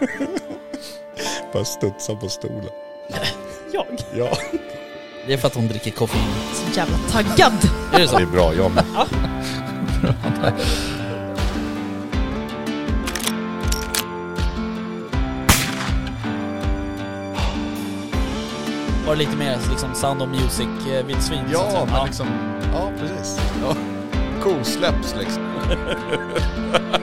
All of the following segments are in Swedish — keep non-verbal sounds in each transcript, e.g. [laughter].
[laughs] Bara studsa på stolen. [laughs] Jag? Ja, Det är för att hon dricker koffein. Så jävla taggad. Är det så? det är bra. Jag med. Var det lite mer liksom Sound of Music-vildsvin? så att Ja, säga? men liksom... Ja, precis. Ja. Kosläpps liksom. [laughs]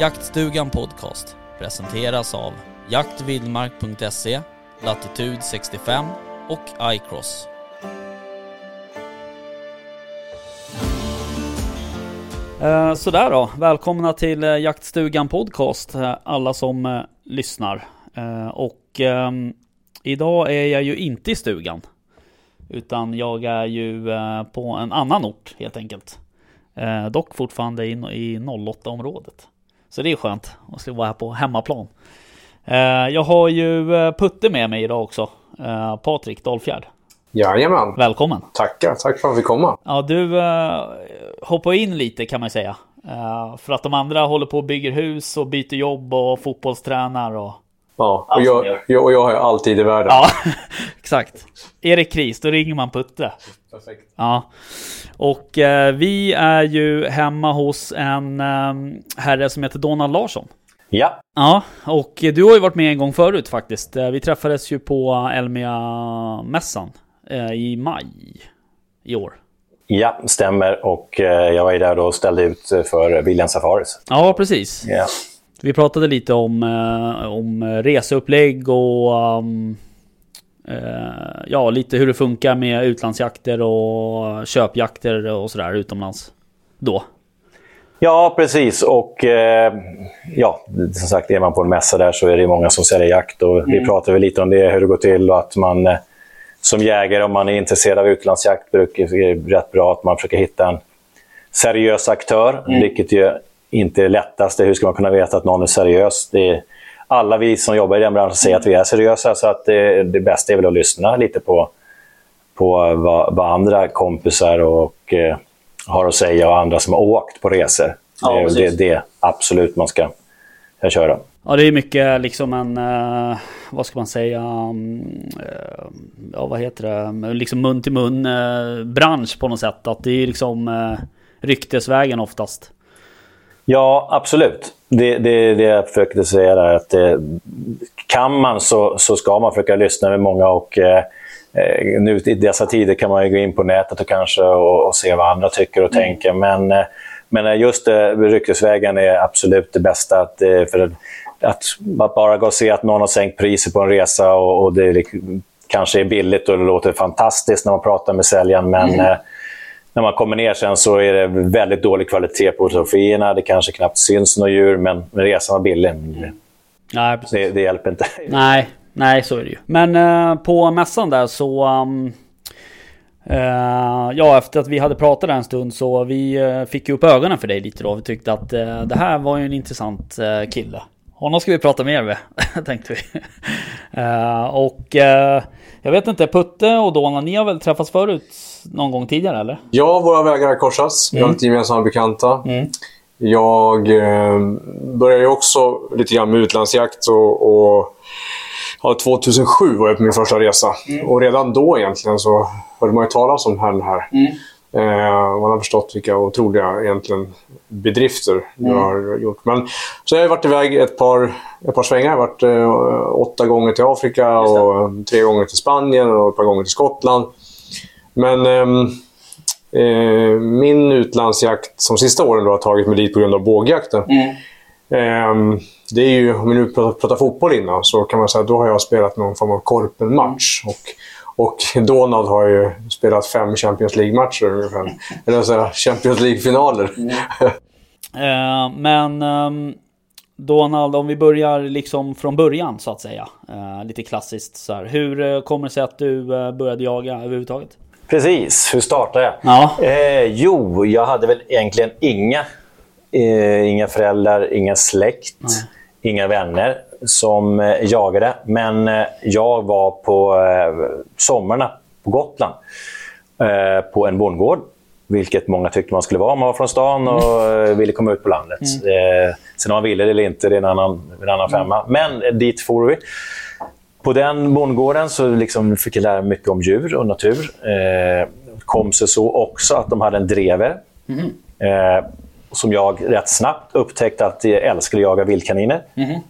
Jaktstugan Podcast presenteras av jaktvildmark.se, Latitude 65 och iCross. Eh, sådär då, välkomna till eh, Jaktstugan Podcast, eh, alla som eh, lyssnar. Eh, och ehm, idag är jag ju inte i stugan. Utan jag är ju eh, på en annan ort helt enkelt. Dock fortfarande i, i 08-området. Så det är skönt att vara här på hemmaplan. Eh, jag har ju eh, Putte med mig idag också. Eh, Patrik Dahlfjärd. Jajamän. Välkommen! Tackar. Tack för att vi fick komma. Ja, du hoppar in lite kan man säga. För att de andra håller på och bygger hus och byter jobb och fotbollstränar och... Ja, och, jag, jag, och jag har alltid i världen. Ja, [laughs] exakt. Är det kris, då ringer man Putte. Perfekt. Ja. Och eh, vi är ju hemma hos en eh, herre som heter Donald Larsson. Ja, Ja, och du har ju varit med en gång förut faktiskt. Eh, Vi träffades ju på Elmia-mässan eh, i maj i år. ja, stämmer. Och eh, jag var ju där då och ställde ut för William Safaris. Ja, precis. Ja. Vi pratade lite om, eh, om reseupplägg och um, eh, ja, lite hur det funkar med utlandsjakter och köpjakter och sådär utomlands. Då. ja, precis. Och eh, ja, som sagt, är man på en mässa där så är det många som säljer jakt. Och Vi pratade lite om det, hur det går till och att man eh, som jägare, om man är intresserad av utlandsjakt, brukar är det rätt bra att man försöker hitta en seriös aktör, vilket ju inte är lättast. Hur ska man kunna veta att någon är seriös? Det är, alla vi som jobbar i den branschen säger att vi är seriösa, så att det, det bästa är väl att lyssna lite på, på vad, vad andra kompisar och, eh, har att säga och andra som har åkt på resor. Ja, det, är- precis. det det absolut man ska, ska köra. Ja, det är mycket liksom en, eh, vad ska man säga, mm, eh, ja vad heter det, liksom mun till mun eh, bransch på något sätt. Att det är liksom eh, ryktesvägen oftast. Ja, absolut. Det, det, det jag försökte säga där, att eh, kan man så, så ska man försöka lyssna med många och eh, eh, nu i dessa tider kan man gå in på nätet och kanske och, och se vad andra tycker och tänker. Men, eh, men just eh, ryktesvägen är absolut det bästa. Att, eh, för att, att, bara gå och se att någon har sänkt priset på en resa och, och det är lik- kanske är billigt och det låter fantastiskt när man pratar med säljaren. Men eh, när man kommer ner sen så är det väldigt dålig kvalitet på fotografierna. Det kanske knappt syns några djur, men resan var billig. Det- Nej. Det, det hjälper inte. [laughs] Nej, nej så är det ju. Men eh, på mässan där så... um, eh, ja, efter att vi hade pratat där en stund så vi eh, fick ju upp ögonen för dig lite då. Vi tyckte att eh, det här var ju en intressant kille. Honom ska vi prata mer med, [laughs] tänkte vi. [laughs] Och jag vet inte, Putte och Donna, ni har väl träffats förut någon gång tidigare eller? Ja, våra vägar har korsats. Vi har lite gemensamma bekanta. Jag eh, började också lite grann med utlandsjakt och, och ja, 2007 var jag på min första resa. Och redan då egentligen så hörde man ju talas om den här. Eh, man har förstått vilka otroliga egentligen bedrifter jag har gjort. Men, så jag har varit iväg ett par, ett par svängar. Jag har varit eh, åtta gånger till Afrika och tre gånger till Spanien och ett par gånger till Skottland. Men ehm, eh, min utlandsjakt som sista åren då har tagit mig dit på grund av bågjakten. Ehm, det är ju, om vi nu pratar, pratar fotboll innan, så kan man säga att då har jag spelat någon form av korpenmatch. Och, och Donald har ju spelat fem Champions League-matcher ungefär. [laughs] Eller så här, Champions League-finaler. Eh, men ehm, Donald, om vi börjar liksom från början så att säga. Eh, lite klassiskt så här. Hur eh, kommer det sig att du eh, började jaga överhuvudtaget? Precis, hur startade jag? Ja. Eh, jo, jag hade väl egentligen inga, eh, inga föräldrar, ingen släkt, inga vänner som eh, jagade. Men eh, jag var på eh, sommarna på Gotland eh, på en bondgård vilket många tyckte man skulle vara om man var från stan och mm. ville komma ut på landet. Mm. Eh, sen om man ville det eller inte, det är en annan, en annan mm. femma. Men dit for vi. På den bondgården så liksom fick jag lära mig mycket om djur och natur. Eh, kom sig så också att de hade en drever. Mm. Eh, som jag rätt snabbt upptäckte att jag älskade att jaga vildkaniner. Mm.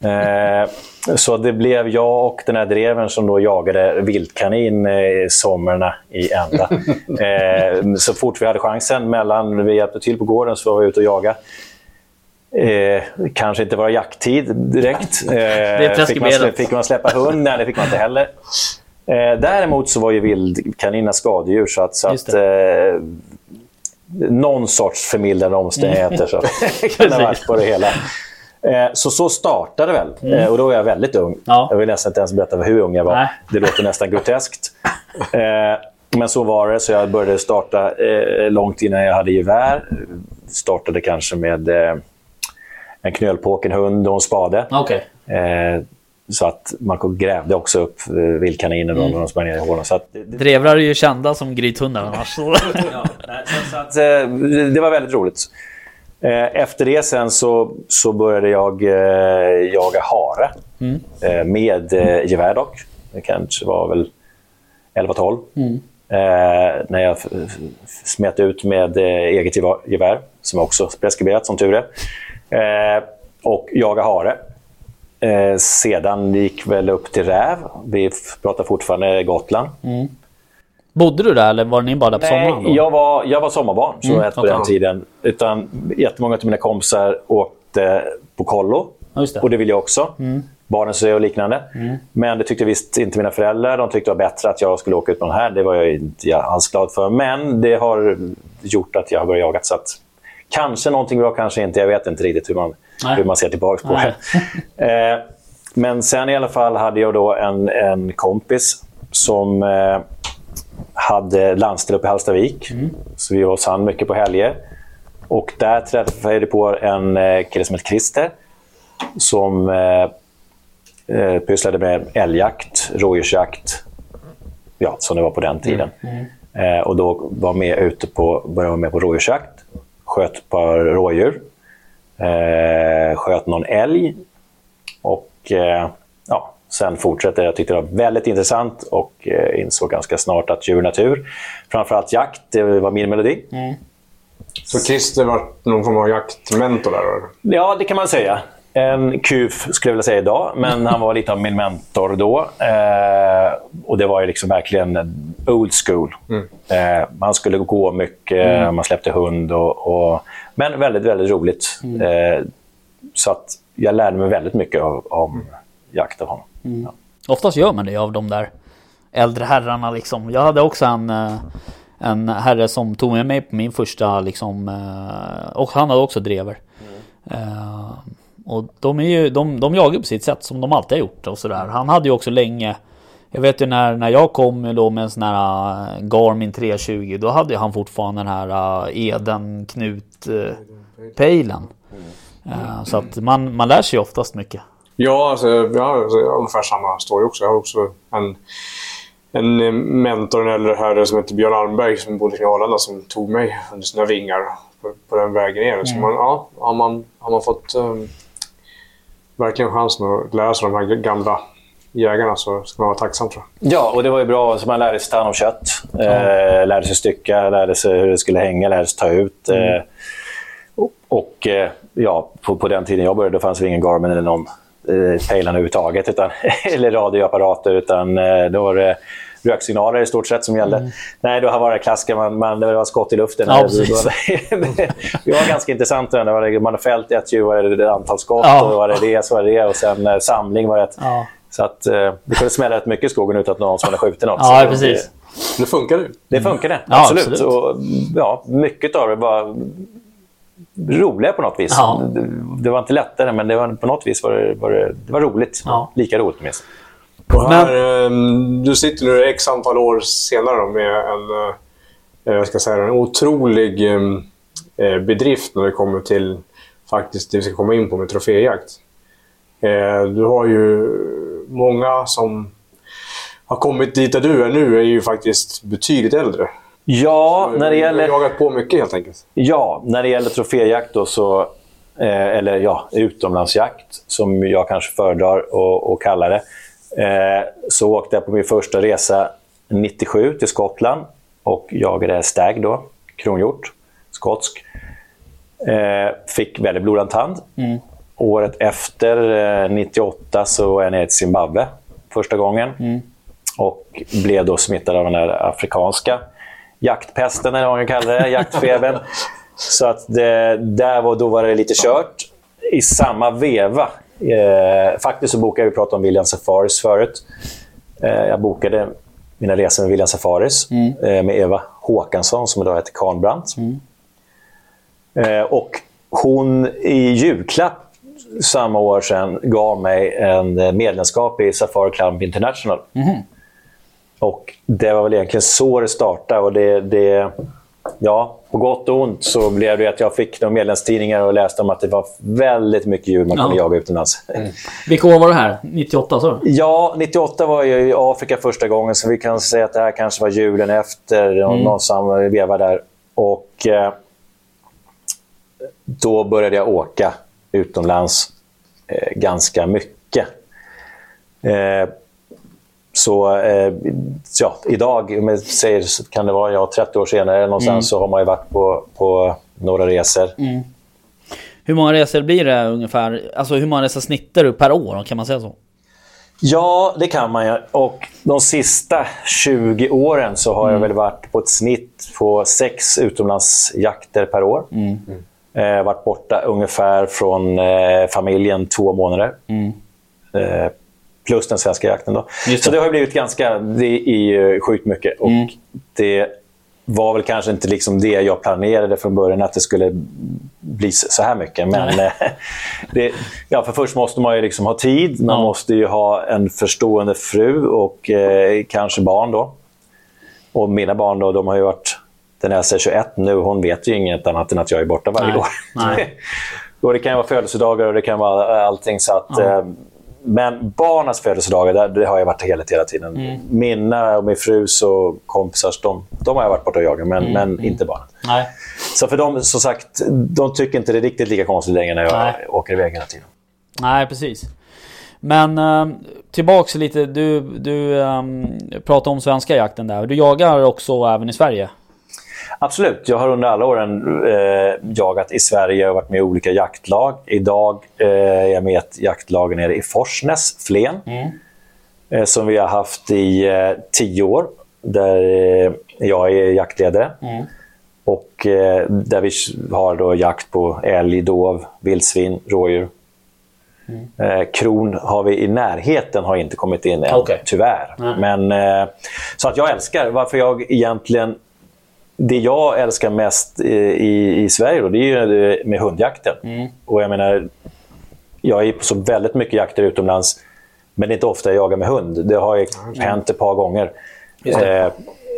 Eh, så det blev jag och den här dreven som då jagade vildkanin eh, sommarna i ända. [laughs] eh, så fort vi hade chansen, mellan vi hjälpte till på gården, så var vi ute och jagade. Eh, kanske inte var jakttid direkt. [laughs] Eh, fick, man, fick man släppa hund? Nej, det fick man inte heller. Eh, däremot så var ju vildkaniner skadedjur, så att, så att eh, någon sorts förmildrande omständigheter så [laughs] kan det ha varit på det hela. Eh, så så startade det väl. Mm. Eh, och då var jag väldigt ung. Ja. Jag vill nästan inte ens berätta hur ung jag var. Nej. Det låter nästan groteskt. Eh, men så var det, så jag började starta långt innan jag hade gevär. Startade kanske med en knölpåkenhund och en spade. Okay. Så att man grävde också upp vildkaniner mm. när de sprang ner i hålen. Så att, Drevrar är ju kända som grythundar annars. ja, så att, det var väldigt roligt. Eh, efter det sen så, så började jag eh, jaga hare. Mm. Eh, med eh, gevär dock. Det kanske var väl 11-12. Mm. Eh, när jag smet ut med eh, eget gevär, som också preskriberat som tur är. Eh, och jaga hare. Eh, sedan gick väl upp till räv. Vi pratar fortfarande Gotland. Mm. Bodde du där eller var ni bara där på Nej, sommaren? Då? Jag, var, jag var sommarbarn så mm, på okay. den tiden. Utan jättemånga av mina kompisar åkte på kollo. Det. Och det vill jag också. Mm. Barnens och liknande. Mm. Men det tyckte visst inte mina föräldrar. De tyckte det var bättre att jag skulle åka ut på den här. Det var jag inte alls glad för. Men det har gjort att jag har börjat jaga. Så att, kanske någonting bra, kanske inte. Jag vet inte riktigt hur man, hur man ser tillbaka på det. [laughs] eh, men sen i alla fall hade jag då en, en kompis som eh, hade landställe uppe i Hallstavik. Mm. Så vi var hos han mycket på helger. Och där träffade jag på en eh, kille som heter Christer. Som eh, eh, pysslade med älgjakt, rådjursjakt. Ja, som det var på den tiden. Mm. Mm. Eh, och då var med ute på, började vara med på rådjursjakt. Sköt ett par rådjur. Eh, sköt någon älg. Och eh, ja, Sen fortsatte jag tyckte det var väldigt intressant och eh, insåg ganska snart att djur natur, framförallt jakt, det var min melodi. Mm. Så Christer var någon form av jaktmentor där? Ja, det kan man säga. En kuf skulle jag vilja säga idag, men han var lite av min mentor då. Eh, och det var ju liksom verkligen old school. Mm. Eh, man skulle gå mycket, mm. man släppte hund. Och, och, men väldigt, väldigt roligt. Mm. Eh, så att jag lärde mig väldigt mycket av, av mm. jakt av honom. Mm. Ja. Oftast gör man det av de där äldre herrarna liksom. Jag hade också en, eh, en herre som tog med mig på min första liksom, eh, och han hade också drever. Mm. Och de, är ju, de, de jagar på sitt sätt som de alltid har gjort och sådär. Han hade ju också länge jag vet ju när, när jag kom då med en sån här Garmin 320 Då hade han fortfarande den här Eden Knut pejlen mm. Så att man, man lär sig oftast mycket Ja, alltså, jag har alltså, ungefär samma story också. Jag har också en, en mentor, en äldre herre som heter Björn Almberg som bodde i Arlanda som tog mig under sina vingar på, på den vägen ner. Mm. Så man, ja, har, man, har man fått um, verkligen chansen att lära sig de här gamla jägarna så ska man vara tacksam tror jag. Ja, och det var ju bra. Så man lärde sig ta hand om kött, mm. eh, lärde sig stycka, lärde sig hur det skulle hänga, lärde sig ta ut. Mm. Eh, och, eh, ja, på, på den tiden jag började då fanns det ingen Garmin eller någon eh, pejlarna överhuvudtaget, utan, [laughs] eller radioapparater, utan eh, då var det röksignaler i stort sett som gällde. Mm. Nej, då var det klassiska, man, man, det var skott i luften. Ja, det, var [laughs] ganska intressant. Det var, man har fällt ett djur, var det ett antal skott, ja. och var det det, så var det det. Och sen eh, samling var det ett. Ja. Så att, eh, det kunde smälla rätt mycket i skogen utan att någon som hade skjutit något. Ja, precis. Det, det funkade ju. Det funkade, mm. absolut. absolut. Och, ja, mycket av det var roliga på något vis. Ja. Det, det, var inte lättare, men det var, på något vis var det, var det, det var roligt. Ja. Lika roligt minst. Och här, men... Ehm, du sitter nu x antal år senare med en, eh, jag ska säga, en otrolig ehm, eh, bedrift när det kommer till faktiskt det vi ska komma in på med troféjakt. Eh, du har ju många som har kommit dit där du är nu är ju faktiskt betydligt äldre. Ja, när det Du har gäller... jagat på mycket helt enkelt. Ja, när det gäller troféjakt då så, eh, eller ja, utomlandsjakt som jag kanske föredrar att- kalla det, så åkte jag på min första resa 97 till Skottland och jagade stag då, kronhjort, skotsk. Eh, fick väldigt blodad tand. Året efter, eh, 98, så var jag nere till Zimbabwe första gången. Och blev då smittad av den där afrikanska jaktpesten, eller vad man kan kalla det, jaktfebern. [laughs] Så att det, där var, då var det lite kört. I samma veva, eh, faktiskt så bokade vi prata om William Safaris förut. Eh, jag bokade mina resor med William Safaris eh, med Eva Håkansson som idag heter Kahnbrandt. Eh, och hon i julklapp samma år sedan gav mig en eh, medlemskap i Safari Club International. Och det var väl egentligen så det startade. Och det, det, ja, på gott och ont så blev det att jag fick några medlemstidningar och läste om att det var väldigt mycket djur man kunde Ja. jaga utomlands. Vilka år var det här? 98 sa du? Ja, 98 var jag i Afrika första gången, så vi kan säga att det här kanske var julen efter, mm. någon samma veva där. Och eh, då började jag åka utomlands eh, ganska mycket. Eh, så eh, ja, idag, om jag säger, kan det vara ja, 30 år senare någonstans, så har man ju varit på, på några resor. Hur många resor blir det ungefär? Alltså hur många resor snittar du per år? Kan man säga så? Ja, det kan man ju. Och de sista 20 åren så har jag väl varit på ett snitt på sex utomlandsjakter per år. Eh, varit borta ungefär från eh, familjen två månader. Eh, plus den svenska jakten. Då. Just Så det. det har blivit ganska... Det är ju sjukt mycket. Och det var väl kanske inte liksom det jag planerade från början, att det skulle bli så här mycket. Men eh, [laughs] det, ja, för först måste man ju liksom ha tid. Man Ja. måste ju ha en förstående fru och eh, kanske barn. då. Och mina barn då, de har ju varit... Den äldsta är 21 nu. Hon vet ju inget annat än att jag är borta varje Nej. år. Nej. [laughs] och det kan vara födelsedagar och det kan vara allting. Så att, eh, men barnens födelsedagar, där, det har jag varit helt hela tiden. Mm. Mina och min frus och kompisars, de, de har jag varit borta och jagat, men, Mm. men inte barnen. Nej. Så för dem, som sagt, de tycker inte det är riktigt lika konstigt längre när jag Nej. åker iväg hela tiden. Nej, precis. Men eh, tillbaks lite. Du, du um, pratade om svenska jakten där. Du jagar också även i Sverige? Absolut. Jag har under alla åren eh, jagat i Sverige och varit med i olika jaktlag. Idag eh, är jag med i ett jaktlag nere i Forsnäs, Flen. Eh, som vi har haft i eh, tio år. Där eh, jag är jaktledare. Och eh, där vi har då jakt på älg, dov, vildsvin, rådjur. Eh, kron har vi i närheten har inte kommit in än, Okej. tyvärr. Men, eh, så att jag älskar, varför jag egentligen det jag älskar mest i, i, Sverige då, det är ju det med hundjakten. Och jag menar, jag är på så väldigt mycket jakter utomlands, men det är inte ofta jag jagar med hund. Det har ju hänt ett par gånger eh,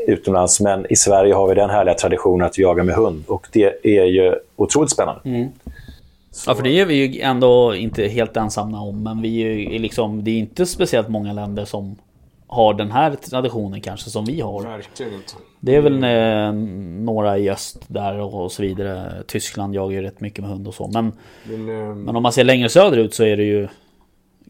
utomlands, men i Sverige har vi den härliga traditionen att jaga med hund. Och det är ju otroligt spännande. Ja, för det är vi ju ändå inte helt ensamma om. Men vi är ju liksom, det är inte speciellt många länder som har den här traditionen kanske som vi har. Verkligen inte. Det är väl eh, några i öst där och, så vidare. Tyskland jagar ju rätt mycket med hund och så. Men, Men, eh, men om man ser längre söderut så är det ju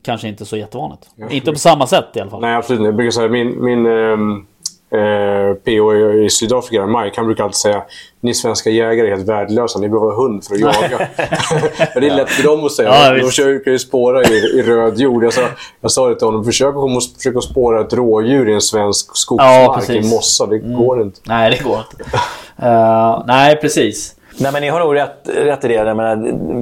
kanske inte så jättevanligt. Inte på samma sätt i alla fall. nej, absolut inte. Jag brukar säga min, min ehm, eh, PO i i Sydafrika, Mike, han brukar alltid säga ni svenska jägare är helt värdelösa. Ni behöver hund för att jaga. [laughs] Det är lätt för dem att säga. Ja, de försöker ju spåra i, i röd jord. Jag sa, jag sa det till honom. Försök att försöka spåra ett rådjur i en svensk Ja, skogsmark. Mm. i mossa. Det går inte. Nej, det går inte. Eh, nej, precis. Nej, men ni har nog rätt, rätt i det. Jag menar,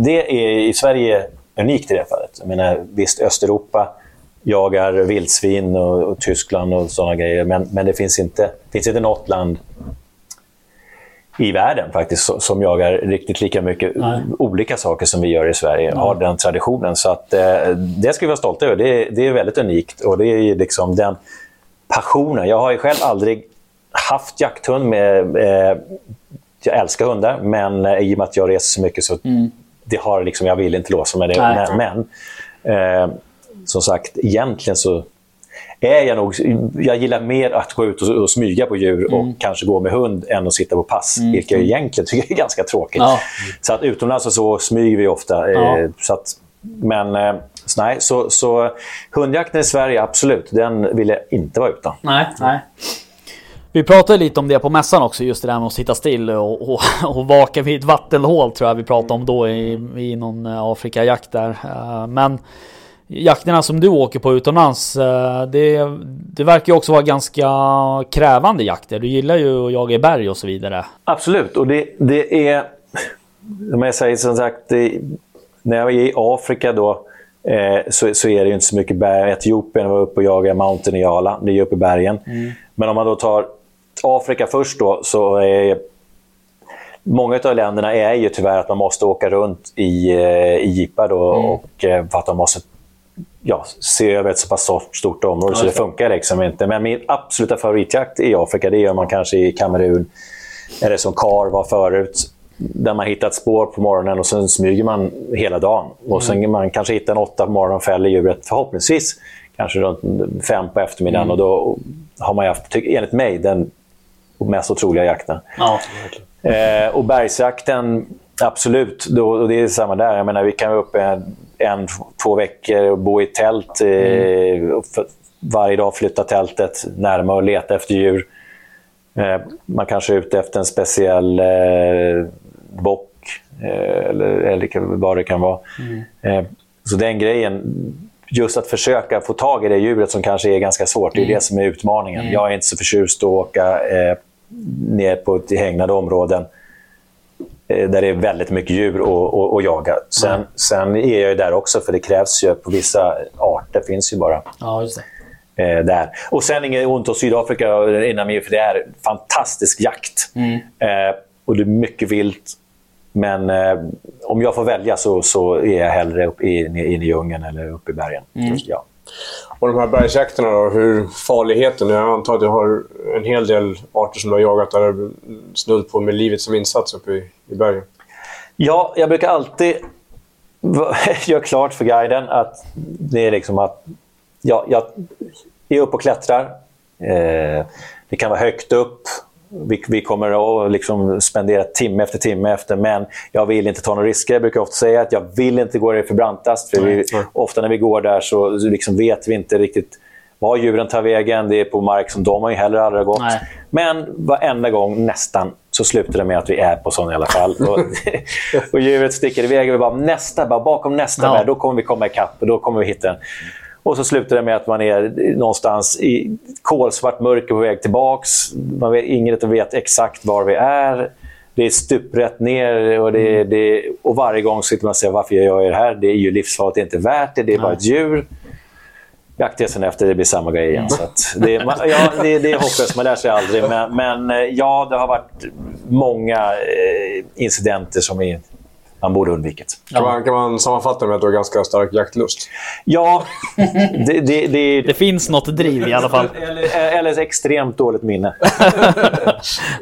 det är i Sverige unikt i det fallet. Jag menar, visst, Östeuropa jagar vildsvin och, och Tyskland och sådana grejer. Men, men det finns inte, finns inte något land i världen faktiskt so- som jagar riktigt lika mycket Nej. olika saker som vi gör i Sverige. Har den traditionen. Så att, eh, det ska vi vara stolta över. Det, är- det är väldigt unikt. Och det är liksom den passionen. Jag har ju själv aldrig haft jakthund. med eh, Jag älskar hundar, men eh, i och med att jag reser så mycket så det har liksom, jag vill inte låsa med det. Nej. Men, men eh, som sagt, egentligen så är jag nog... Jag gillar mer att gå ut och, och smyga på djur och Mm. kanske gå med hund än att sitta på pass, vilket jag egentligen [laughs] tycker är ganska tråkigt. Ja. Så att utomlands så smyger vi ofta. Ja. Eh, så att, men eh, så nej, så, så hundjakten i Sverige, absolut, den vill jag inte vara utan. Nej, nej. Vi pratade lite om det på mässan också, just det där med att sitta still och, och, [laughs] och vaka vid ett vattenhål tror jag vi pratade om då i, i någon eh, Afrikajakt där. Men jakterna som du åker på utomlands, eh, det, det verkar ju också vara ganska krävande jakter. Du gillar ju att jaga i berg och så vidare. Absolut, och det, det är... Om jag säger som sagt, det, när jag var i Afrika då eh, så, så är det ju inte så mycket berg. Etiopien var uppe och jagade Mountain Yala, det är uppe i bergen. Men om man då tar Afrika först då, så är Många av länderna är ju tyvärr att man måste åka runt i, eh, i jeepar då, och, eh, för att de måste ja, se över ett så pass stort- område, så det funkar liksom inte. Men min absoluta favoritjakt i Afrika, det gör man kanske i Kamerun, eller som Kar var förut, där man hittar ett spår på morgonen och sen smyger man hela dagen. Och sen man kanske hittar en åtta på morgonen och fäller djuret, förhoppningsvis kanske runt fem på eftermiddagen. Och då har man haft, enligt mig, den mest otroliga jakten. Ja. Eh, och bergsjakten, absolut. Då, och det är samma där. Jag menar, vi kan vara uppe en, två veckor och bo i tält. För, varje dag flytta tältet närmare och leta efter djur. Eh, man kanske är ute efter en speciell eh, bock eh, eller, eller vad det kan vara. Eh, så den grejen, just att försöka få tag i det djuret som kanske är ganska svårt, det är det som är utmaningen. Jag är inte så förtjust att åka eh, ner på hägnade områden där det är väldigt mycket djur att- jaga. Sen, sen är jag ju där också, för det krävs ju på vissa arter, finns ju bara ja, just det. eh, där. Och sen inget ont om Sydafrika innan mig, för det är fantastisk jakt. Eh, och det är mycket vilt. Men eh, om jag får välja så, så är jag hellre upp i, in i djungeln eller uppe i bergen. Ja. Och de här bergsjakterna då, hur farligheten? Jag antar att du har en hel del arter som du har jagat där du snudd på med livet som insats uppe i, i bergen. Ja, jag brukar alltid [laughs] göra klart för guiden att det är liksom att ja, jag är uppe och klättrar. Eh, det kan vara högt upp. Vi, vi kommer att liksom spendera timme efter timme efter, men jag vill inte ta några risker. Jag brukar ofta säga att jag vill inte gå där för brantast. För vi, ofta när vi går där så liksom vet vi inte riktigt var djuren tar vägen. Det är på mark som de har ju heller aldrig gått. Nej. Men varenda gång, nästan, så slutar det med att vi är på sån i alla fall. [laughs] Och, och djuret sticker iväg och vi bara nästa, bara bakom nästa Ja. berg, då kommer vi komma ikapp och då kommer vi hitta den. Och så slutar det med att man är någonstans i kolsvart mörker på väg tillbaks. Man vet, ingen vet exakt var vi är. Det är stuprätt ner och, det, det, och varje gång sitter man och säger varför jag gör det här. Det är ju livsfarligt, det är inte värt det, det är bara ett djur. Jaktresan efter, det blir samma grej igen. Så det, man, ja, det, det är hopplöst, man lär sig aldrig. Men, men eh, ja, det har varit många eh, incidenter som är, man borde undvikit. Kan, man, kan man sammanfatta med att du har ganska stark jaktlust? Ja, det, det, det, Det finns något driv i alla fall. [laughs] eller, eller ett extremt dåligt minne. [laughs]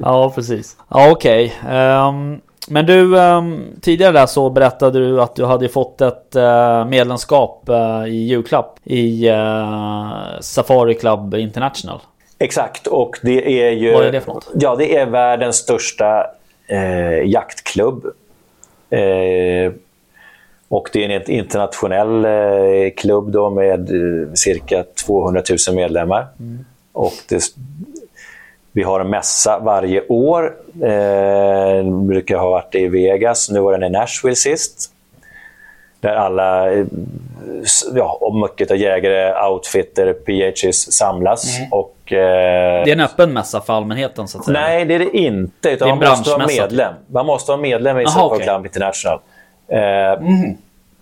Ja, precis. Ja, okej. Ehm, men du, ehm, tidigare där så berättade du att du hade fått ett eh, medlemskap eh, i julklapp i uh, Safari Club International. Exakt, och det är ju... Vad är det för något? Ja, det är världens största jaktklubb. Eh, och det är en internationell eh, klubb då med eh, cirka 200 000 medlemmar. Och det, vi har en mässa varje år. Eh, brukar ha varit i Vegas. Nu var den i Nashville sist. Där alla, eh, ja, och mycket av jägare, outfitter, PHs samlas. Och, eh, Det är en öppen mässa för allmänheten så att säga. Nej, det är det inte. Utan Det man måste vara medlem. Man måste vara medlem i Aha. Mhm. Club International. Eh,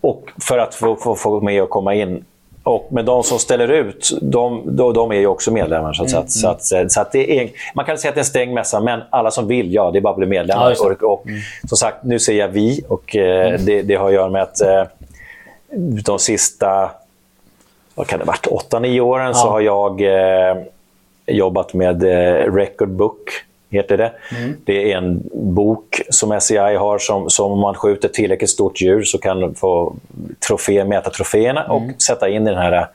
och för att få, få, få med och komma in. Och, men de som ställer ut, de, de, de är ju också medlemmar. Så, att, Mm, så, att, så, att, så det är, man kan säga att det är en stängd mässa, men alla som vill, ja, det är bara att bli Ja, medlemmar. Mm. och, och, Som sagt, nu säger jag vi. Och, eh, det, det har att göra med att eh, de sista vad kan det varit, 8-9 åren så Ja. har jag eh, jobbat med eh, Record Book, heter det. Mm. Det är en bok som SCI har som, som om man skjuter tillräckligt stort djur så kan man få trofé, mäta troféerna Mm. och sätta in i den här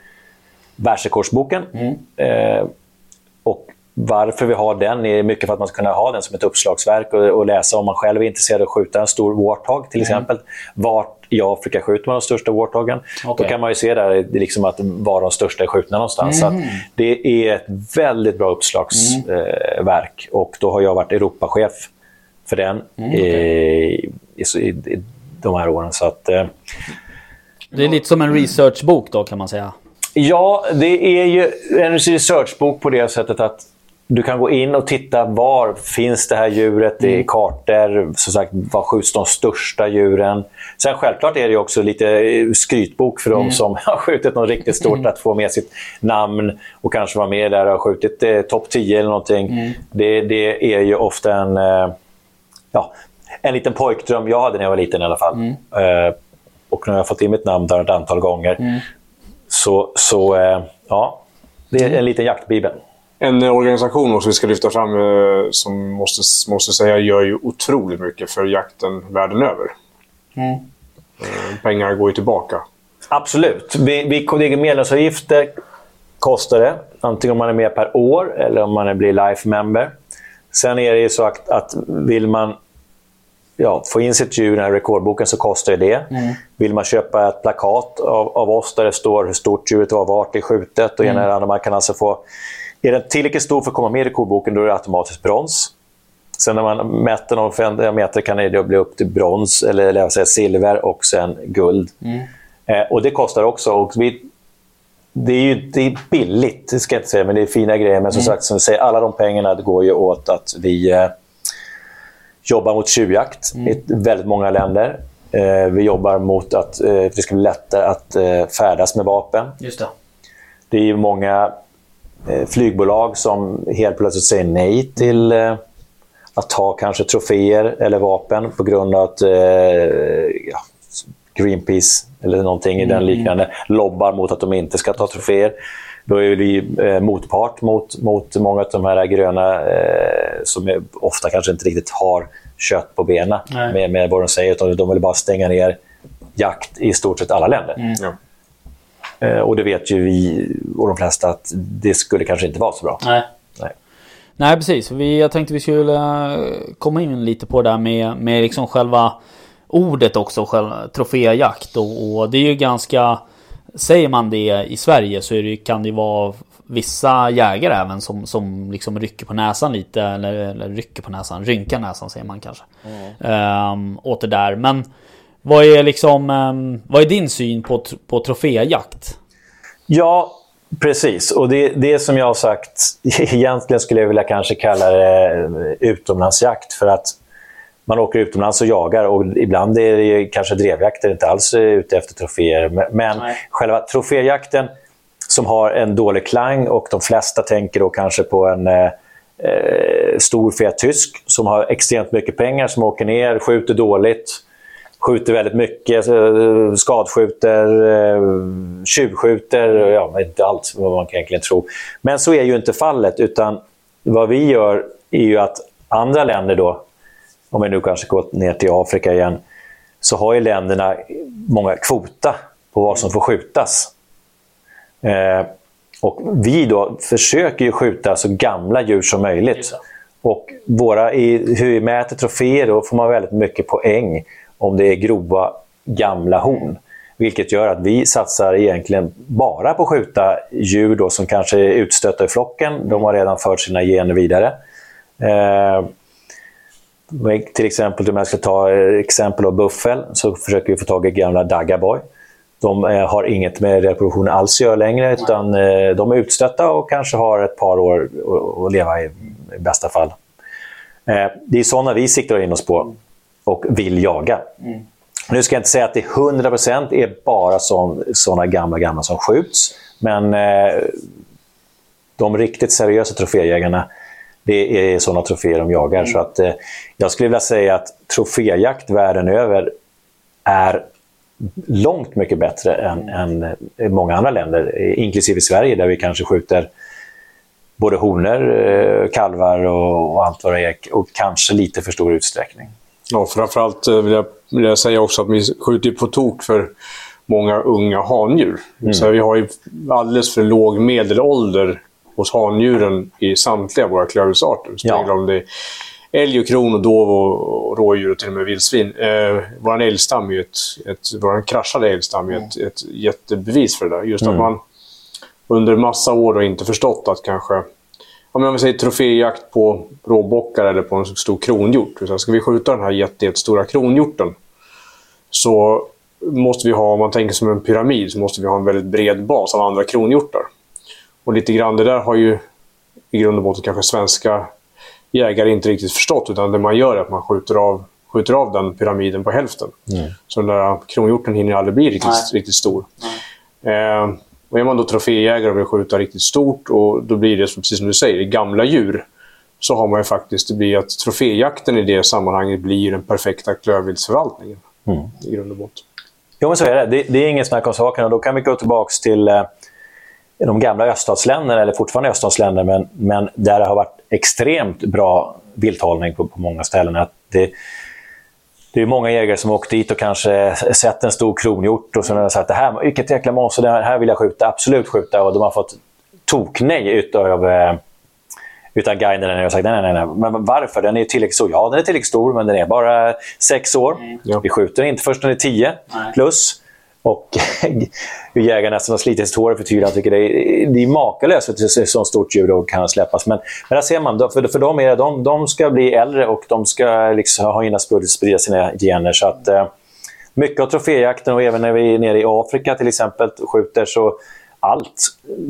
världsrekordsboken. Eh, och varför vi har den är mycket för att man ska kunna ha den som ett uppslagsverk och, och läsa om man själv är intresserad av att skjuta en stor warthog till exempel. Vart i Afrika skjuter man de största warthogen? Okej. Då kan man ju se där liksom att var de största är skjutna någonstans. Så att det är ett väldigt bra uppslagsverk. Eh, verk. och då har jag varit Europachef för den i, i, i, i de här åren. Så att, eh, Det är lite som en researchbok då kan man säga. Ja, det är ju en researchbok på det sättet att du kan gå in och titta var finns det här djuret i kartor. Som sagt, var skjuts de största djuren? Sen självklart är det också lite skrytbok för de som [laughs] har skjutit något riktigt stort. Att få med sitt namn och kanske vara med där och ha skjutit eh, topp 10 eller någonting. Det, det är ju ofta en, eh, ja, en liten pojkdröm jag hade när jag var liten i alla fall. Eh, och nu har jag fått in mitt namn där ett antal gånger. Så, så eh, ja, det är en liten jaktbibel. En eh, organisation också vi ska lyfta fram eh, som måste, måste säga gör ju otroligt mycket för jakten världen över. Eh, Pengar går ju tillbaka. Absolut. Vi, vi, det är medlemsavgifter kostar det. Antingen om man är med per år eller om man blir life member. Sen är det ju så att, att vill man ja, få in sitt djur i den här rekordboken så kostar det. Vill man köpa ett plakat av, av oss där det står hur stort djuret var, vart det är skjutet och ena eller andra, man kan alltså få... Är den tillräckligt stor för att komma med i rekordboken då är det automatiskt brons. Sen när man mäter någon offentliga meter kan det bli upp till brons, eller, eller jag säga, silver och sen guld. Eh, och det kostar också. Och vi, det är ju det är billigt, det ska jag inte säga, men det är fina grejer. Men som sagt, som säger, alla de pengarna går ju åt att vi eh, jobbar mot tjuvjakt i väldigt många länder. Eh, vi jobbar mot att eh, det ska bli lättare att eh, färdas med vapen. Just det. Det är ju många flygbolag som helt plötsligt säger nej till eh, att ta kanske troféer eller vapen på grund av att eh, ja, Greenpeace eller någonting i den liknande lobbar mot att de inte ska ta troféer. Då är vi eh, motpart mot, mot många av de här gröna eh, som ofta kanske inte riktigt har kött på benen med, med vad de säger. Utan de vill bara stänga ner jakt i stort sett alla länder. Ja. Eh, och det vet ju vi och de flesta att det skulle kanske inte vara så bra. Nej. Nej. Nej precis. Vi, jag tänkte vi skulle eh, komma in lite på det där med, med liksom själva ordet också. Själva troféjakt. Och, och det är ju ganska... Säger man det i Sverige så är det, kan det ju vara vissa jägare även som, som liksom rycker på näsan lite. Eller, eller rycker på näsan, rynkar näsan säger man kanske. Ehm, åt det där. Men vad är liksom... ehm, vad är din syn på, på troféjakt? Ja, precis. Och det, det som jag har sagt, [laughs] egentligen skulle jag vilja kanske kalla det eh, utomlandsjakt. För att man åker utomlands och jagar och ibland är det kanske drevjakter, inte alls är ute efter troféer. Men- Men Nej. själva troféjakten som har en dålig klang och de flesta tänker då kanske på en eh, eh, stor fet tysk som har extremt mycket pengar, som åker ner, skjuter dåligt, skjuter väldigt mycket, eh, skadskjuter, eh, tjuvskjuter, ja, inte allt vad man kan egentligen tro. Men så är ju inte fallet, utan vad vi gör är ju att andra länder då, om vi nu kanske går ner till Afrika igen, så har ju länderna många kvota på vad som får skjutas. Eh, och vi då försöker ju skjuta så gamla djur som möjligt. Och våra, i, hur vi mäter troféer då får man väldigt mycket poäng om det är grova gamla horn. Vilket gör att vi satsar egentligen bara på att skjuta djur då som kanske är utstötta i flocken. De har redan fört sina gener vidare. Eh, till exempel, om jag ska ta eh, exempel av buffel, så försöker vi få tag i gamla Daggaboy. De eh, har inget med reproduktion alls att göra längre, utan eh, de är utstötta och kanske har ett par år att- att leva i, i bästa fall. Eh, det är sådana vi siktar in oss på och vill jaga. Nu ska jag inte säga att det 100% är bara sådana gamla, gamla som skjuts, men eh, de riktigt seriösa troféjägarna, det är sådana troféer de jagar. Så att, eh, jag skulle vilja säga att troféjakt världen över är långt mycket bättre än, än i många andra länder, eh, inklusive Sverige där vi kanske skjuter både honor, eh, kalvar och, och allt vad det är, och kanske lite för stor utsträckning. Ja, framförallt eh, vill jag, vill jag säga också att vi skjuter ju på tok för många unga handjur. Mm. Så vi har ju alldeles för låg medelålder hos handjuren i samtliga våra klövviltsarter. Ja. Om det är älg, och kron, och dov och, rådjur och till och med vildsvin. Eh, vår älgstam är ett, ett, vår kraschade älgstam är ett, ett jättebevis för det där. Just att man under massa år har inte förstått att kanske om vi säger troféjakt på råbockar eller på en stor kronhjort. Så ska vi skjuta den här jätte, jättestora kronhjorten så måste vi ha, om man tänker som en pyramid, så måste vi ha en väldigt bred bas av andra kronhjortar. Och lite grann det där har ju i grund och botten kanske svenska jägare inte riktigt förstått. Utan det man gör är att man skjuter av, skjuter av den pyramiden på hälften. Så den där kronhjorten hinner aldrig bli riktigt, Nej. riktigt stor. Eh, och är man då troféjägare och vill skjuta riktigt stort, och då blir det precis som du säger, gamla djur. Så har man ju faktiskt, det blir att troféjakten i det sammanhanget blir den perfekta klövviltsförvaltningen. I grund och botten. Jo, men så är det. det. Det är ingen snack om saken. Och då kan vi gå tillbaka till eh, de gamla öststatsländerna, eller fortfarande öststatsländer, men, men där det har varit extremt bra vilthållning på, på många ställen. Att det, det är många jägare som har åkt dit och kanske sett en stor kronhjort och så har de sagt det här, vilket jäkla monster, det här vill jag skjuta, absolut skjuta. Och de har fått toknej utav, eh, utav guiden. Och sagt nej, nej, nej, men varför? Den är ju tillräckligt stor. Ja, den är tillräckligt stor, men den är bara sex år. Ja. Vi skjuter inte först när den är tio Nej. plus. Och [laughs] hur jägaren nästan har slitit sitt hår för tydligt. Han tycker det är, det är makalöst att ett så stort djur då kan släppas. Men, men där ser man, för, för dem är det, de, de ska bli äldre och de ska liksom ha hinna sprida sina gener. Så att, eh, mycket av troféjakten och även när vi är nere i Afrika till exempel skjuter så allt,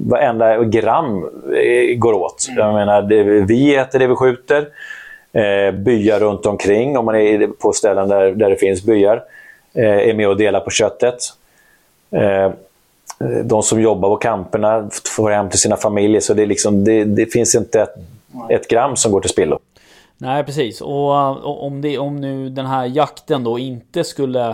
varenda gram eh, går åt. Jag menar, det, vi äter det vi skjuter. Eh, byar runt omkring, om man är på ställen där, där det finns byar, eh, är med och delar på köttet. Eh, de som jobbar på kamperna får hem till sina familjer, så det, liksom, det, det finns inte ett, ett gram som går till spillo. Nej precis och, och om, det, om nu den här jakten då inte skulle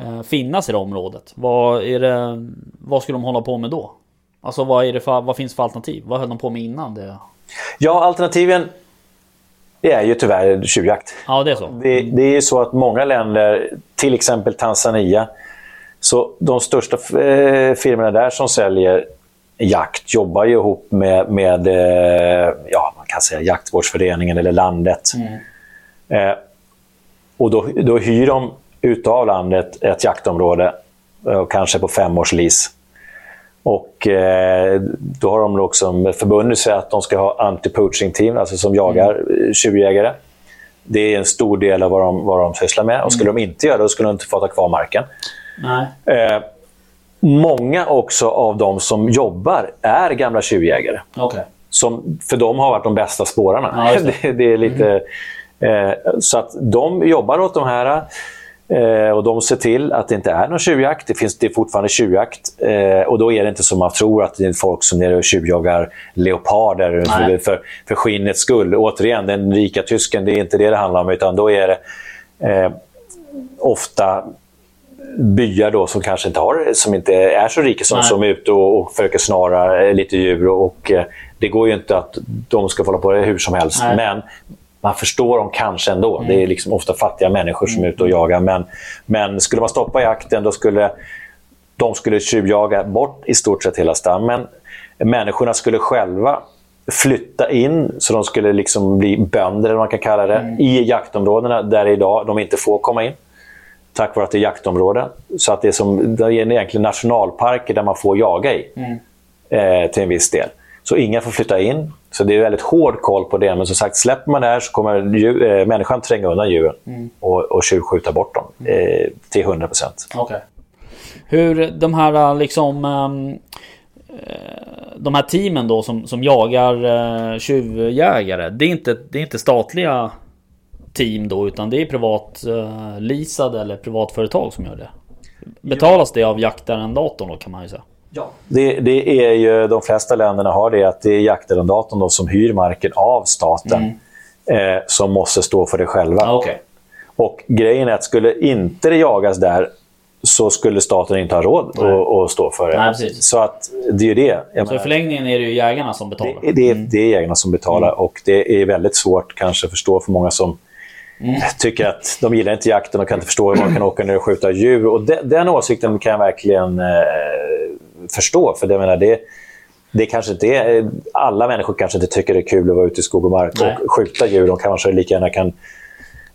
eh, finnas i det området. Vad, är det, vad skulle de hålla på med då? Alltså vad, är det för, vad finns för alternativ? Vad höll de på med innan det? Ja, alternativen är ju tyvärr tjuvjakt. Ja det är så. Det, det är ju så att många länder, till exempel Tanzania, så de största eh, firmorna där som säljer jakt jobbar ju ihop med, med eh, ja, man kan säga jaktvårdsföreningen eller landet. Eh, och då, då hyr de utav landet ett jaktområde, eh, kanske på fem års lease. Och eh, då har de också förbundit sig att de ska ha anti-poaching team, alltså som jagar mm. tjuvjägare. Det är en stor del av vad de, vad de sysslar med. Och skulle de inte göra det, skulle de inte få ta kvar marken. Eh, många också av de som jobbar är gamla tjuvjägare. Som för dem har varit de bästa spårarna. Ja, det. [laughs] det, det är lite, eh, så att de jobbar åt de här eh, och de ser till att det inte är någon tjuvjakt. Det, finns, det är fortfarande tjuvjakt. Eh, och då är det inte som man tror att det är folk som är och tjuvjagar leoparder för, för, för skinnets skull. Återigen, den rika tysken, det är inte det det handlar om. Utan då är det eh, ofta byar då som kanske inte, har, som inte är så rika som, Nej. som är ute och, och försöker snara eh, lite djur. Och, och, eh, det går ju inte att de ska hålla på det hur som helst. Nej. Men man förstår dem kanske ändå. Det är liksom ofta fattiga människor som är ute och jagar. Men, men skulle man stoppa jakten, då skulle de skulle tjuvjaga bort i stort sett hela stammen. Människorna skulle själva flytta in, så de skulle liksom bli bönder, eller man kan kalla det, i jaktområdena där idag de inte får komma in. Tack vare att det är jaktområden. Så att det är, som, det är egentligen nationalparker där man får jaga i. Eh, till en viss del. Så ingen får flytta in. Så det är väldigt hård koll på det. Men som sagt, släpper man det här så kommer djur, eh, människan tränga undan djuren och, och tjuvskjuta bort dem eh, till 100 procent. Okej. Hur de här liksom... ehm, eh, de här teamen då som, som jagar uh, tjuvjägare. Det är, inte, det är inte statliga team då utan det är privat uh, leasade eller privatföretag som gör det. Betalas det av jaktarrendatorn då kan man ju säga. Det, det är ju, de flesta länderna har det att det är jaktarrendatorn då som hyr marken av staten eh, som måste stå för det själva. Ah, okej. Och grejen är att skulle inte det jagas där så skulle staten inte ha råd att, att stå för det. Nej. Så att det är ju det. Jag Så i förlängningen är det ju jägarna som betalar. det, det, är- det är jägarna som betalar och det är väldigt svårt kanske att förstå för många som tycker att de gillar inte jakten och kan inte förstå hur man kan åka ner och skjuta djur. Och de, den åsikten kan jag verkligen eh, förstå. För det, menar, det, det kanske inte är, alla människor kanske inte tycker det är kul att vara ute i skog och mark Nej. och skjuta djur. De kanske lika gärna kan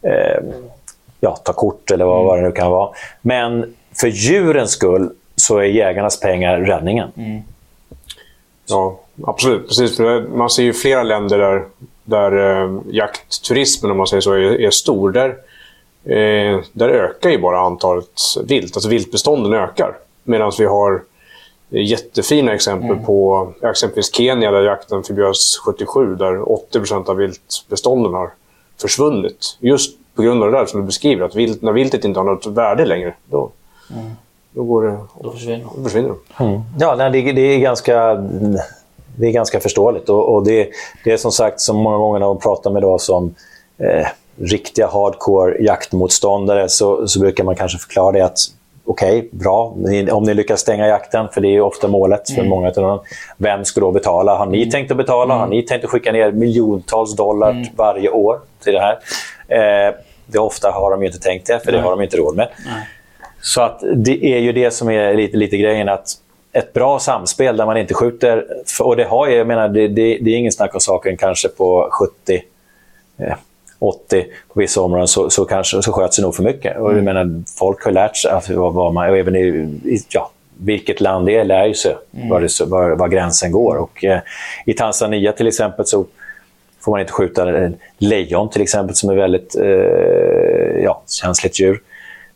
eh, ja, ta kort eller vad, vad det nu kan vara. Men för djurens skull så är jägarnas pengar räddningen. Ja, absolut. Precis. Man ser ju flera länder där, där eh, jaktturismen, om man säger så, är, är stor. Där, eh, där ökar ju bara antalet vilt. Alltså viltbestånden ökar. Medan vi har jättefina exempel på exempelvis Kenya där jakten förbjöds 77. Där 80% av viltbestånden har försvunnit. Just på grund av det där som du beskriver. Att vilt, när viltet inte har något värde längre, då, då, går det, Då försvinner då försvinner de. Ja, nej, det, det, är ganska, det är ganska förståeligt. Och, och det, det är som sagt, som många gånger när man pratar med då som eh, riktiga hardcore jaktmotståndare så, så brukar man kanske förklara det att okej, bra, ni, om ni lyckas stänga jakten, för det är ju ofta målet för många av dem. Vem ska då betala? Har ni tänkt att betala? Har ni tänkt att skicka ner miljontals dollar varje år till det här? Eh, det ofta har de ju inte tänkt det, för det har de inte råd med. Så att det är ju det som är lite, lite grejen. att Ett bra samspel där man inte skjuter... Och det har ju, jag menar, det, det, det är ingen snack om saken kanske på 70, eh, 80 på vissa områden så, så, kanske, så sköts det nog för mycket. Och jag menar, folk har lärt sig att vad, vad man, och även i, ja, vilket land det är lär ju sig var, det, var, var gränsen går. Och, eh, I Tanzania till exempel så får man inte skjuta eh, lejon till exempel som är väldigt eh, ja, känsligt djur.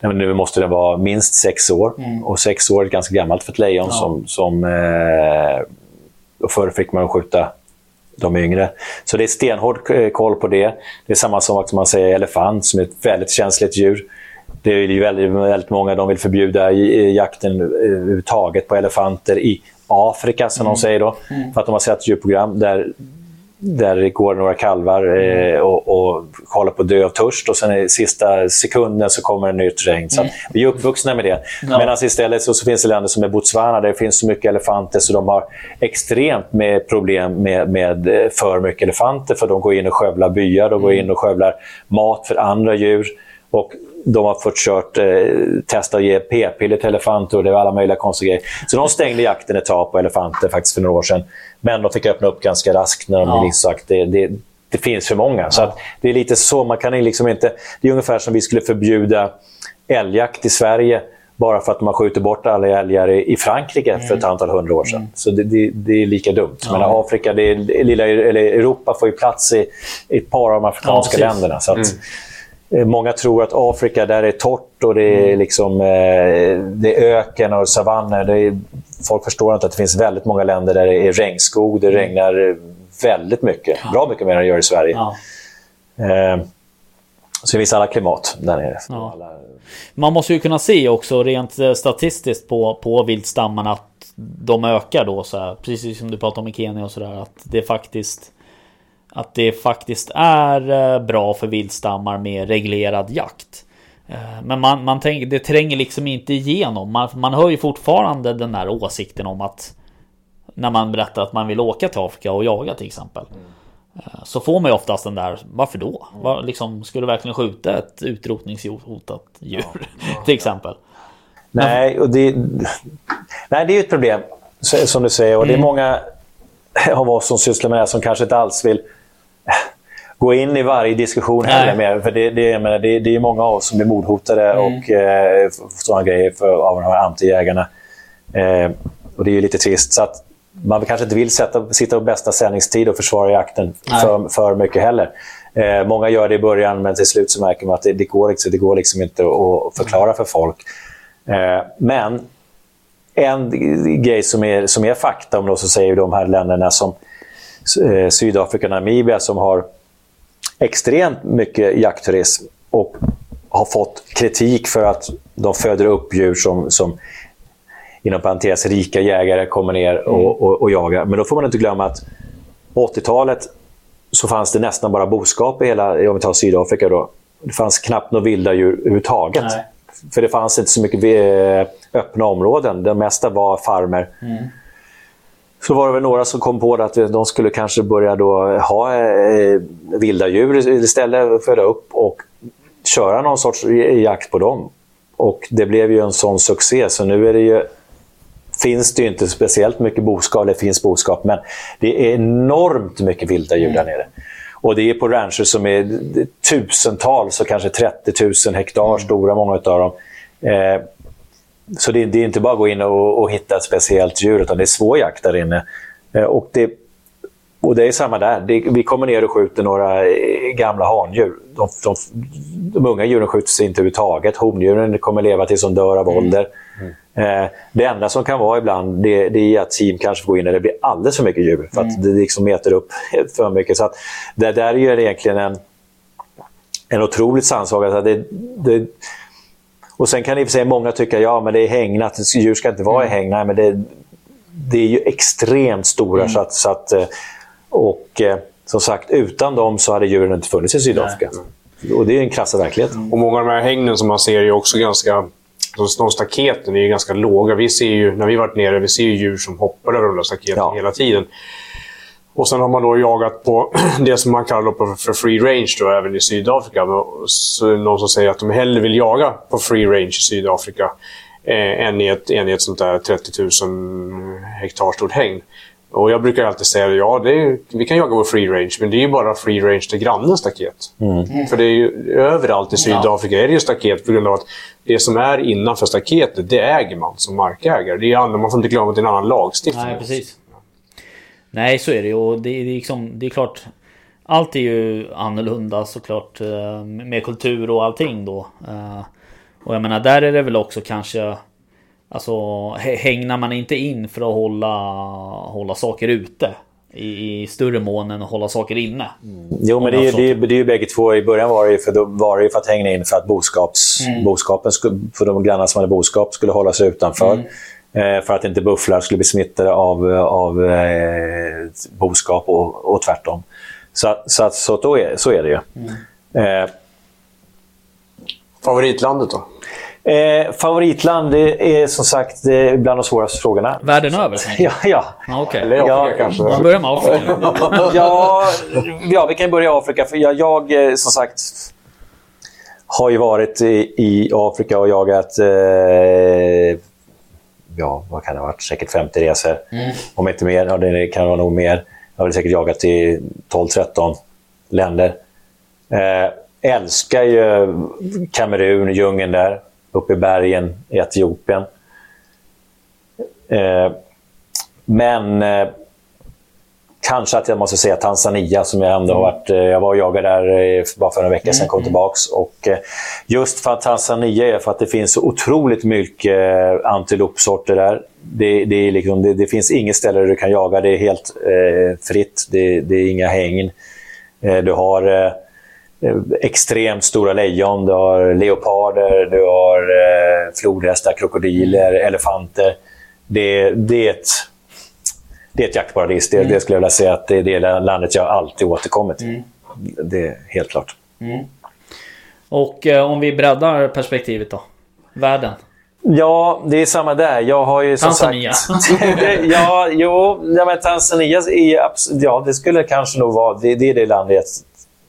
Nu måste den vara minst sex år. Och sex år är ganska gammalt för ett lejon. som, som eh, Förr fick man skjuta de yngre. Så det är stenhård eh, koll på det. Det är samma som man säger elefant, som är ett väldigt känsligt djur. Det är ju väldigt, väldigt många de vill förbjuda jakten eh, överhuvudtaget på elefanter i Afrika, som de säger då. För att de har sett djurprogram där där det går några kalvar eh, och, och håller på att dö av törst och sen i sista sekunden så kommer en nytt regn. Så att vi är uppvuxna med det. Medan istället så, så finns det länder som är Botswana där det finns så mycket elefanter så de har extremt med problem med, med eh, för mycket elefanter för de går in och skövlar byar, de går in och skövlar mat för andra djur. Och de har fått kört, eh, testa att ge p-piller till elefanter och det var alla möjliga konstiga grejer. Så de stängde jakten ett tag på elefanter faktiskt för några år sedan. Men de fick öppna upp ganska raskt när de Ja. insåg att det, det, det finns för många. Så att det är lite så, man kan liksom inte... Det är ungefär som vi skulle förbjuda älgjakt i Sverige bara för att man skjuter bort alla älgar i Frankrike för ett antal hundra år sedan. Så det, det, det är lika dumt. Men Afrika, det är, lilla, eller Europa får ju plats i, i ett par av de afrikanska Ja, länderna. Så att, eh, Många tror att Afrika, där är torrt och det är, liksom, eh, det är öken och savanner. Det är, folk förstår inte att det finns väldigt många länder där det är regnskog. Det regnar eh, väldigt mycket. Bra mycket mer än det gör i Sverige. Ja. Eh, så det finns alla klimat där nere. Ja. Alla, Man måste ju kunna se också rent eh, statistiskt på, på viltstammarna att de ökar då så här, precis som du pratade om i Kenya och sådär att det faktiskt att det faktiskt är eh, bra för viltstammar med reglerad jakt. Eh, Men man, man tänker, det tränger liksom inte igenom. Man, man hör ju fortfarande den där åsikten om att när man berättar att man vill åka till Afrika och jaga till exempel. Eh, Så får man ju oftast den där, varför då? Var, liksom, skulle du verkligen skjuta ett utrotningshotat djur? [laughs] till exempel. Nej, och det, nej, det är ju ett problem, som du säger. Och Det är många av oss som sysslar med det här som kanske inte alls vill gå in i varje diskussion Nej. heller. Med, för det, det, menar, det, det är många av oss som blir mordhotade och eh, sådana grejer för, av de här anti-jägarna. Eh, och det är ju lite trist. Så att man kanske inte vill sätta, sitta på bästa sändningstid och försvara jakten för, för mycket heller. Eh, många gör det i början, men till slut så märker man att det, det, går, liksom, det går liksom inte att, att förklara för folk. Eh, men en grej som är, som är fakta om då, så säger de här länderna som eh, Sydafrika och Namibia som har extremt mycket jaktturism och har fått kritik för att de föder upp djur som, som inom parentes rika jägare kommer ner och, och, och jagar. Men då får man inte glömma att på 80-talet så fanns det nästan bara boskap i hela, om vi tar Sydafrika då. Det fanns knappt några vilda djur överhuvudtaget. Nej. För det fanns inte så mycket eh, öppna områden. Det mesta var farmer. Så var det väl några som kom på att de skulle kanske börja då ha eh, vilda djur istället, föda upp och köra någon sorts jakt på dem. Och det blev ju en sån succé, så nu är det ju, finns det ju inte speciellt mycket boskap, eller finns boskap, men det är enormt mycket vilda djur där nere. Och det är på rancher som är tusentals och kanske 30 000 hektar stora, många av dem. Eh, så det, det, är inte bara att gå in och, och, hitta ett speciellt djur, utan det är svår jakt där inne. Eh, och, det, och det är samma där. Det, vi kommer ner och skjuter några eh, gamla handjur. De, de, de unga djuren skjuts inte överhuvudtaget. Hondjuren kommer leva tills de dör av mm. ålder. Mm. Eh, det enda som kan vara ibland det, det, är att team kanske får gå in när det blir alldeles för mycket djur. För att mm. det liksom äter upp [laughs] för mycket. Så att det där är ju egentligen en, en otroligt sansaga. Det, det, och sen kan i och för sig många tycka ja men det är hägnat, djur ska inte vara i hägn. Nej, men det, det är ju extremt stora. Mm. Så att, så att, eh, och eh, som sagt, utan dem så hade djuren inte funnits i Sydafrika. Nej. Och det är en krassa verklighet. Och många av de här hängnen som man ser är också ganska... De staketen är ganska låga. Vi ser ju, när vi varit nere, vi ser ju djur som hoppar över de där staketen ja. hela tiden. Och sen har man då jagat på [clears throat] det som man kallar för free range då, även i Sydafrika. Så någon som säger att de hellre vill jaga på free range i Sydafrika eh, än, i ett, än i ett sånt där 30 000 hektar stort hägn. Och jag brukar alltid säga ja, är, vi kan jaga på free range, men det är ju bara free range till grannens staket. Mm. För det är ju, överallt i Sydafrika ja. är det ju staket på grund av att det som är innanför staketet, det äger man som markägare. Det är, man får inte glömma att det är en annan lagstiftning. Nej, precis. Nej, så är det ju. Och det, är liksom, det är klart. Allt är ju annorlunda såklart. Eh, med kultur och allting då. Eh, och jag menar, där är det väl också kanske... Alltså, hängnar man inte in för att hålla, hålla saker ute? i, större mån än att hålla saker inne. Mm. Jo, men det är, det, är, det är ju bägge två. I början var det ju för, då var det för att hänga in för att boskaps, mm. boskapen, för de grannar som hade boskap skulle hålla sig utanför. Mm. Eh, för att inte bufflar skulle bli smittade av, av eh, boskap och, och tvärtom. Så, så, så, då är, så är det ju. Mm. Eh, Favoritlandet då? Eh, favoritland det är som sagt det är bland de svåraste frågorna. Världen över? [laughs] Ja. ja. Ah, okay. Eller Afrika ja, kanske? Man börjar med Afrika. [laughs] ja, ja, vi kan börja i Afrika. För jag, jag eh, som sagt har ju varit i, i Afrika och jagat eh, ja, vad kan det ha varit, säkert 50 resor. Mm. Om inte mer, ja, det kan vara nog mer. Jag har säkert jagat i 12-13 länder. Eh, älskar ju Kamerun, djungeln där, uppe i bergen i Etiopien. Eh, men eh, Kanske att jag måste säga Tanzania som jag ändå har mm. varit... Eh, jag var och jagade där eh, bara för en vecka sedan, kom mm. tillbaka. Och eh, just för att Tanzania är för att det finns så otroligt mycket antilopsorter där. Det, det, är liksom, det, det, finns inget ställe där du kan jaga. Det är helt eh, fritt. Det, det, är inga hägn. Du har eh, extremt stora lejon, du har leoparder, du har eh, flodhästar, krokodiler, mm. elefanter. Det, det är ett det är ett jaktparadis. Det, mm. det skulle jag vilja säga att det är det landet jag alltid återkommer till. Mm. Det är helt klart. Mm. Och eh, om vi breddar perspektivet då? Världen? Ja, det är samma där. Jag har ju Tanzania? Sagt, [laughs] ja, jo, ja, men Tanzania är ja, det skulle kanske nog vara... Det, det är det landet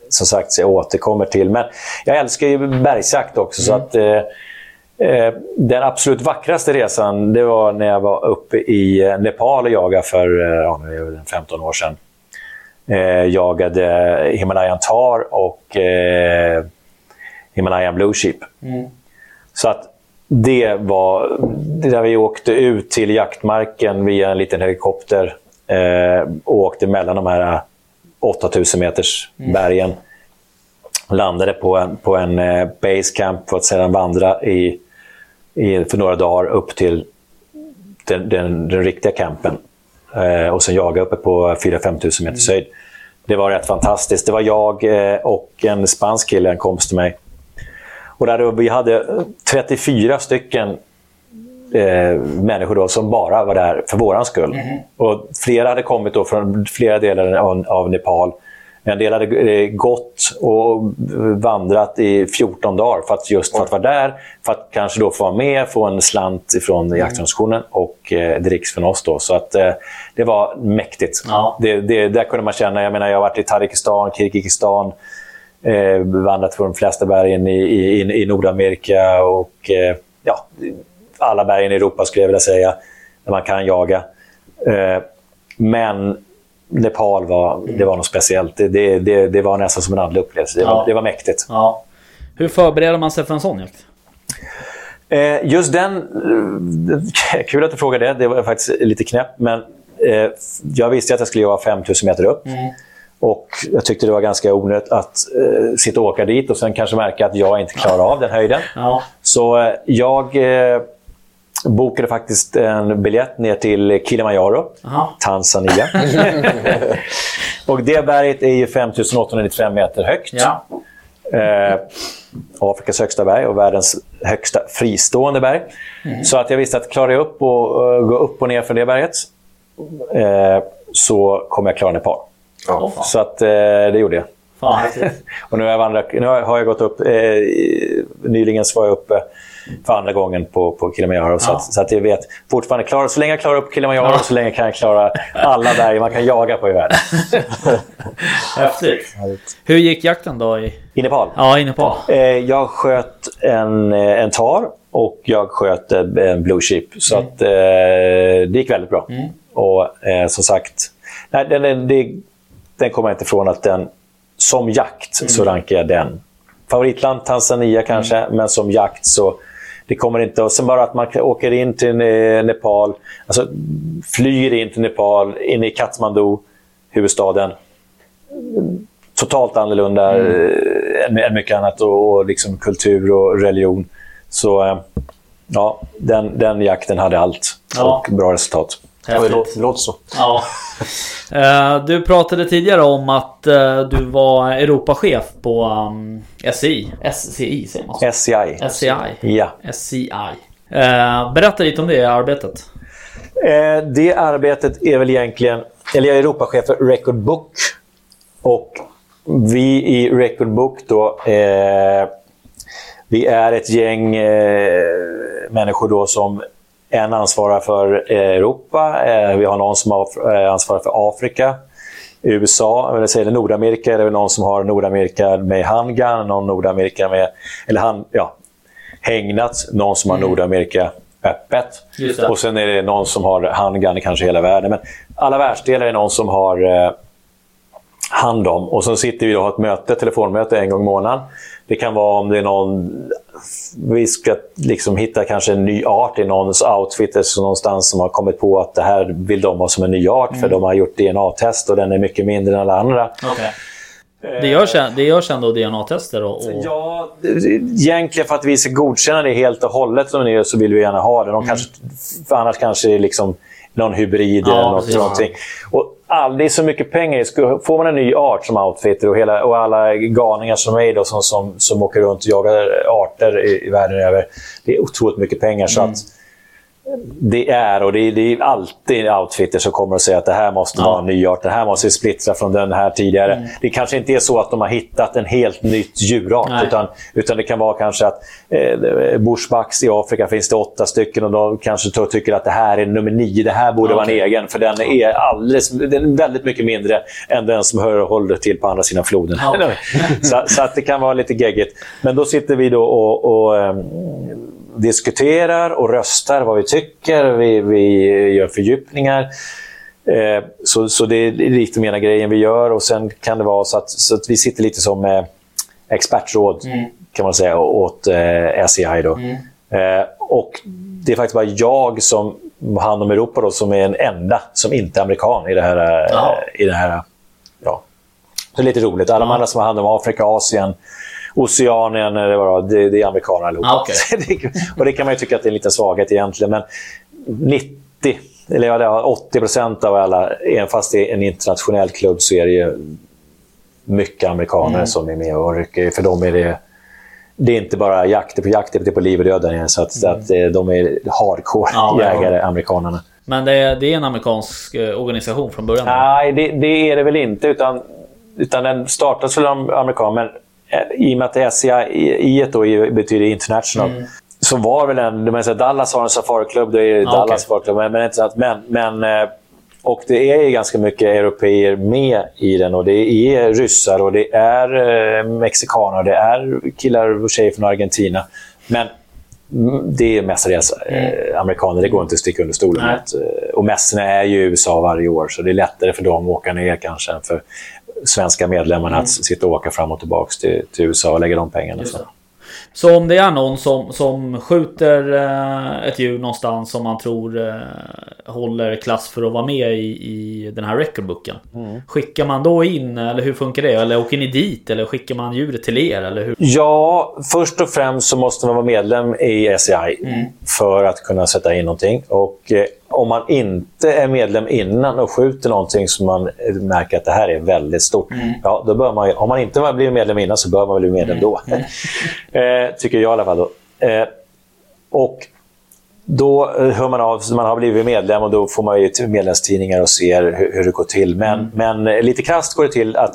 som sagt jag återkommer till. Men jag älskar ju bergsjakt också. Så mm. att... Eh, Eh, den absolut vackraste resan det var när jag var uppe i eh, Nepal och jagade för eh, ja, 15 år sedan. Eh, jagade Himalayan Tar och eh, Himalayan Blue Sheep. Mm. Så att det var där vi åkte ut till jaktmarken via en liten helikopter eh, och åkte mellan de här 8000 meters mm. bergen. Landade på en, på en basecamp för att sedan vandra i i, för några dagar upp till den, den, den riktiga campen. Eh, och sen jaga uppe på 4-5 tusen meters höjd. Det var rätt fantastiskt. Det var jag eh, och en spansk kille, en kompis till mig. Och där vi hade 34 stycken eh, människor då, som bara var där för våran skull. Mm. Och flera hade kommit då från flera delar av, av Nepal. En del hade eh, gått och vandrat i 14 dagar för att just för att vara där. För att kanske då få vara med, få en slant från Mm. jaktorganisationen och eh, dricks från oss. Då. Så att, eh, det var mäktigt. Ja. Det, det, där kunde man känna, jag menar jag har varit i Tadzjikistan, Kirgizistan, eh, vandrat på de flesta bergen i, i, i Nordamerika och eh, ja, alla bergen i Europa skulle jag vilja säga, där man kan jaga. Men Nepal var, det var något speciellt. Det, det, det, det var nästan som en andlig upplevelse. Det, Ja. var, det var mäktigt. Ja. Hur förbereder man sig för en sån jakt? Eh, just den... eh, [laughs] Kul att du frågar det. Det var faktiskt lite knäpp. Men eh, jag visste att jag skulle jaga 5000 meter upp. Och Jag tyckte det var ganska onödigt att eh, sitta och åka dit och sen kanske märka att jag inte klarar av den höjden. Ja. Så eh, jag eh, bokade faktiskt en biljett ner till Kilimanjaro, Aha. Tanzania. [laughs] och det berget är ju 5895 meter högt. Ja. Eh, Afrikas högsta berg och världens högsta fristående berg. Så att jag visste att klarar jag upp och eh, gå upp och ner för det berget eh, så kommer jag klara Nepal. Fan. Så att, eh, det gjorde jag. Fan. [laughs] Och nu har jag, vandrat, nu har jag- gått upp, eh, nyligen så var jag uppe för andra gången på, på Kilimanjaro. Så, Ja. att, så att jag vet fortfarande, klar, så länge jag klarar upp Kilimanjaro, Ja. så länge kan jag klara alla berg man kan jaga på i världen. [laughs] Häftigt. Hur gick jakten då? I... I Nepal. Ja, i Nepal. Eh, jag sköt en, eh, en tar och jag sköt eh, en blue chip. Så att, eh, det gick väldigt bra. Och eh, som sagt, nej, den, den, det, den kommer jag inte ifrån att den, som jakt så rankar jag den. Favoritland Tanzania kanske, men som jakt så det kommer inte... Och sen bara att man åker in till Ne- Nepal, alltså flyger in till Nepal, in i Kathmandu, huvudstaden totalt annorlunda eh, än, än mycket annat. Och, och liksom kultur och religion. Så eh, ja, den, den jakten hade allt. Ja. Och bra resultat. Häftigt. det låter så. Ja. [laughs] Eh, Du pratade tidigare om att eh, du var Europachef på um, SCI. SCI säger man så? SCI. SCI. Ja. SCI. Eh, Berätta lite om det arbetet. Det arbetet är väl egentligen... Eller jag är Europachef för Record Book. Och vi i Record Book då... Vi är ett gäng människor då som en ansvarar för eh, Europa. Eh, vi har någon som eh, ansvarar för Afrika. USA, eller säger det Nordamerika, är det väl någon som har Nordamerika med handgun, någon Nordamerika med... Eller han, ja, hägnat, någon som har Nordamerika öppet. Och sen är det någon som har handgun i kanske hela världen. Men alla världsdelar är någon som har eh, hand om. Och så sitter vi och har ett möte, telefonmöte en gång i månaden. Det kan vara om det är någon... Vi ska liksom hitta kanske en ny art i någons outfit någonstans som har kommit på att det här vill de ha som en ny art för de har gjort DNA-test och den är mycket mindre än alla andra. Det görs, det görs ändå DNA-tester och... och... Ja, egentligen för att vi ska godkänna det helt och hållet som det är så vill vi gärna ha det. De kanske, för annars kanske det är liksom någon hybrid Ja, eller något, precis. någonting. Och är så mycket pengar. Får man en ny art som outfitter och, hela, och alla galningar som mig då, som, som, som åker runt och jagar arter i, i världen över. Det är otroligt mycket pengar. Så att det är, och det är, det är alltid outfitter som kommer att säga att det här måste vara en ny art. Det här måste vi splittra från den här tidigare. Det kanske inte är så att de har hittat en helt nytt djurart. Nej. Utan, utan det kan vara kanske att eh, bushbucks i Afrika finns det åtta stycken och de kanske tycker att det här är nummer nio. Det här borde vara en egen. För den är, alldeles, den är väldigt mycket mindre än den som hör och håller till på andra sidan floden. Okej. [laughs] så, så att det kan vara lite geggigt. Men då sitter vi då och, och ehm, diskuterar och röstar vad vi tycker. Vi, vi gör fördjupningar. Eh, så, så det är lite mer grejen vi gör. Och Sen kan det vara så att, så att vi sitter lite som eh, expertråd kan man säga, åt eh, SCI. Då. Eh, och Det är faktiskt bara jag som har hand om Europa då, som är den enda som inte är amerikan i det här. eh, Ja. I det här ja. Så det är lite roligt. Alla de andra som har hand om Afrika, Asien, Oceanien, eller vad det, det är amerikaner allihopa. Ah. [laughs] Det- och det kan man ju tycka att det är en liten svaghet egentligen. Men 90, eller ja, det är 80 procent av alla, även fast det är en internationell klubb, så är det ju mycket amerikaner som är med och rycker. För dem är det det är inte bara jakt på jakt, det är på liv och död där nere. Så att, så att de är hardcore Ja, jägare, amerikanerna. Men det är, det är en amerikansk eh, organisation från början? Nej, det, det är det väl inte. Utan utan den startades väl av amerikaner, men i och med att SCI i då betyder international, mm. så var väl en... Man säger, Dallas har en safariklubb, det är Dallas okay. safariklubb. Men, men, men, men, eh, och det är ganska mycket europeer med i den och det är ryssar och det är eh, mexikaner, det är killar och tjejer från Argentina. Men det är mestadels eh, mm. amerikaner, det går inte att sticka under stolen med. Eh, och mässorna är ju i USA varje år, så det är lättare för dem att åka ner kanske än för svenska medlemmarna mm. att sitta och åka fram och tillbaka till, till USA och lägga de pengarna. Så. Så om det är någon som, som skjuter eh, ett djur någonstans som man tror eh, håller klass för att vara med i, i den här recordbooken. Mm. Skickar man då in, eller hur funkar det? Eller åker ni dit? Eller skickar man djuret till er? Eller hur? Ja, först och främst så måste man vara medlem i SCI mm. för att kunna sätta in någonting. Och eh, om man inte är medlem innan och skjuter någonting som man märker att det här är väldigt stort, mm. ja, då bör man, om man inte blivit medlem innan så bör man bli medlem mm. då. Mm. [laughs] eh, tycker jag i alla fall. Då. Eh, och då hör man av sig, man har blivit medlem och då får man ju medlemstidningar och ser hur, hur det går till. Men, mm. men lite krasst går det till att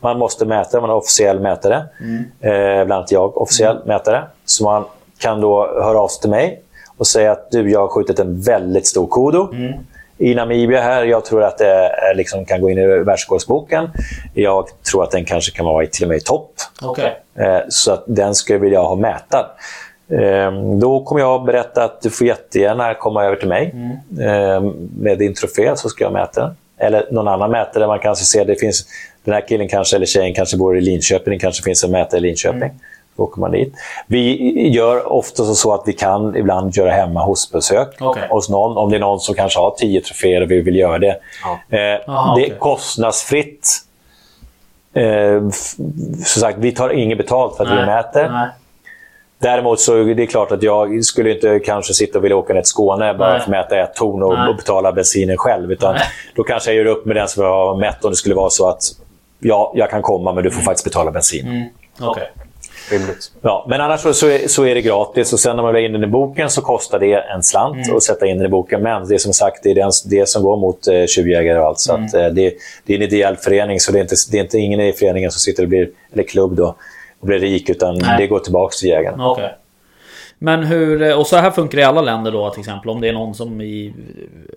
man måste mäta, man är officiell mätare. Mm. Eh, bland annat jag, officiell mm. mätare. Så man kan då höra av sig till mig och säga att du, jag har skjutit en väldigt stor kodo. Mm. I Namibia här, jag tror att det liksom kan gå in i världsrekordsboken. Jag tror att den kanske kan vara till och med i topp. Okay. Eh, så att den skulle jag vilja ha mätad. Ehm, då kommer jag berätta att du får jättegärna komma över till mig mm. Ehm, med din trofé så ska jag mäta den. Eller någon annan mätare. Man kanske ser det finns, den här killen kanske, eller tjejen kanske bor i Linköping. Det kanske finns en mätare i Linköping. Mm. Då åker man dit. Vi gör ofta så att vi kan ibland göra hemma hosbesök okay. hos någon. Om det är någon som kanske har tio troféer och vi vill göra det. Ja. Eh, Aha, det är okay. kostnadsfritt. Eh, som sagt, vi tar inget betalt för att Nej. vi mäter. Nej. Däremot så är det klart att jag skulle inte kanske sitta och vilja åka ner till Skåne bara för att mäta ett torn och, och, betala bensinen själv. Utan då kanske jag gör upp med den som jag har mätt om det skulle vara så att ja, jag kan komma men du får faktiskt betala bensin. Mm. Okay. Rimligt. Ja, men annars så, är, så är det gratis. Och sen när man vill in den i boken så kostar det en slant mm. att sätta in den i boken. Men det är som sagt det, är den, det som går mot eh, tjuvjägare och allt. Så mm. att, eh, det, det, är en ideell förening, så det är inte, det är inte ingen i föreningen som sitter och blir, eller klubb då, och blir rik. Utan Nej. det går tillbaka till jägaren. Okay. Men hur, och så här funkar det i alla länder då till exempel. Om det är någon som i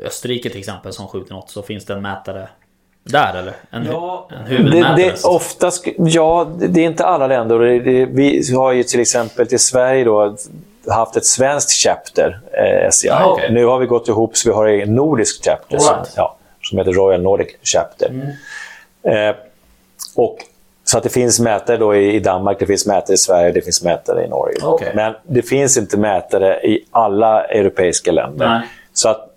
Österrike till exempel som skjuter något så finns det en mätare där eller? En, ja, en? Det, det, oftast, ja, det är inte alla länder. Det, det, vi har ju till exempel till Sverige då, haft ett svenskt chapter, eh, SCI. Ah, okay. Nu har vi gått ihop så vi har en nordisk chapter right. som, ja, som heter Royal Nordic Chapter. Mm. Eh, och, så att det finns mätare då i, i Danmark, det finns mätare i Sverige det finns mätare i Norge. Okay. Men det finns inte mätare i alla europeiska länder. Nej. Så att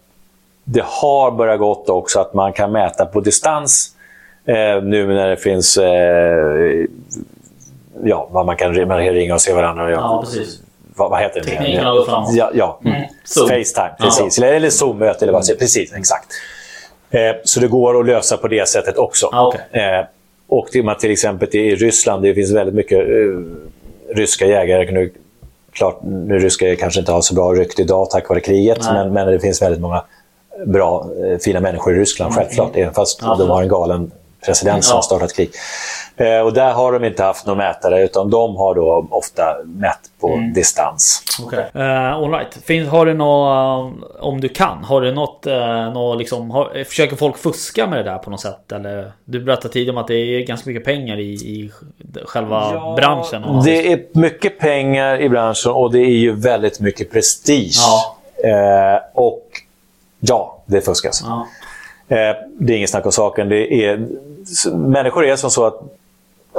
det har börjat gått också att man kan mäta på distans eh, nu när det finns eh, ja, man kan ringa och se varandra. Ja, precis. Vad, vad heter det? Tekniken har gått framåt. Ja, ja. Mm. Facetime, precis. Ja. Eller Zoom-möte eller vad mm. Precis, exakt. Eh, så det går att lösa på det sättet också. Ah, okay. eh, och till, till exempel i Ryssland, det finns väldigt mycket eh, ryska jägare. Nu, klart, nu ryska kanske inte har så bra rykte idag tack vare kriget, men, men det finns väldigt många bra, eh, fina människor i Ryssland, mm. självklart. Även fast ja. de har en galen president som har startat krig. Eh, och där har de inte haft någon mätare, utan de har då ofta mätt på mm. distans. Okay. Uh, all right. Finns, har du något, om du kan, har du något, uh, något liksom, har, försöker folk fuska med det där på något sätt? Eller, du berättade tidigare om att det är ganska mycket pengar i, i själva ja, branschen. Det är mycket pengar i branschen och det är ju väldigt mycket prestige. Ja. Uh, och Ja, det fuskas. Ja. Eh, det är inget snack om saken. Det är, människor är som så att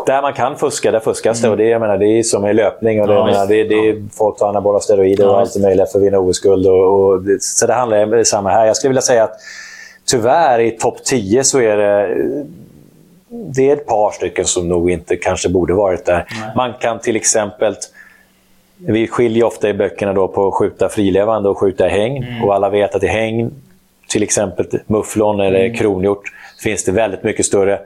där man kan fuska, där fuskas det. Mm. Och det, jag menar, det är som i löpning. Och det, ja, menar, det, det är folk tar anabola steroider ja, och allt möjligt för att vinna OS-guld. Och, och, så det handlar om samma här. Jag skulle vilja säga att tyvärr i topp 10 så är det det är ett par stycken som nog inte kanske borde varit där. Nej. Man kan till exempel vi skiljer ofta i böckerna då på att skjuta frilevande och skjuta i hägn. Mm. Och alla vet att i hägn, till exempel mufflon eller mm. kronhjort, finns det väldigt mycket större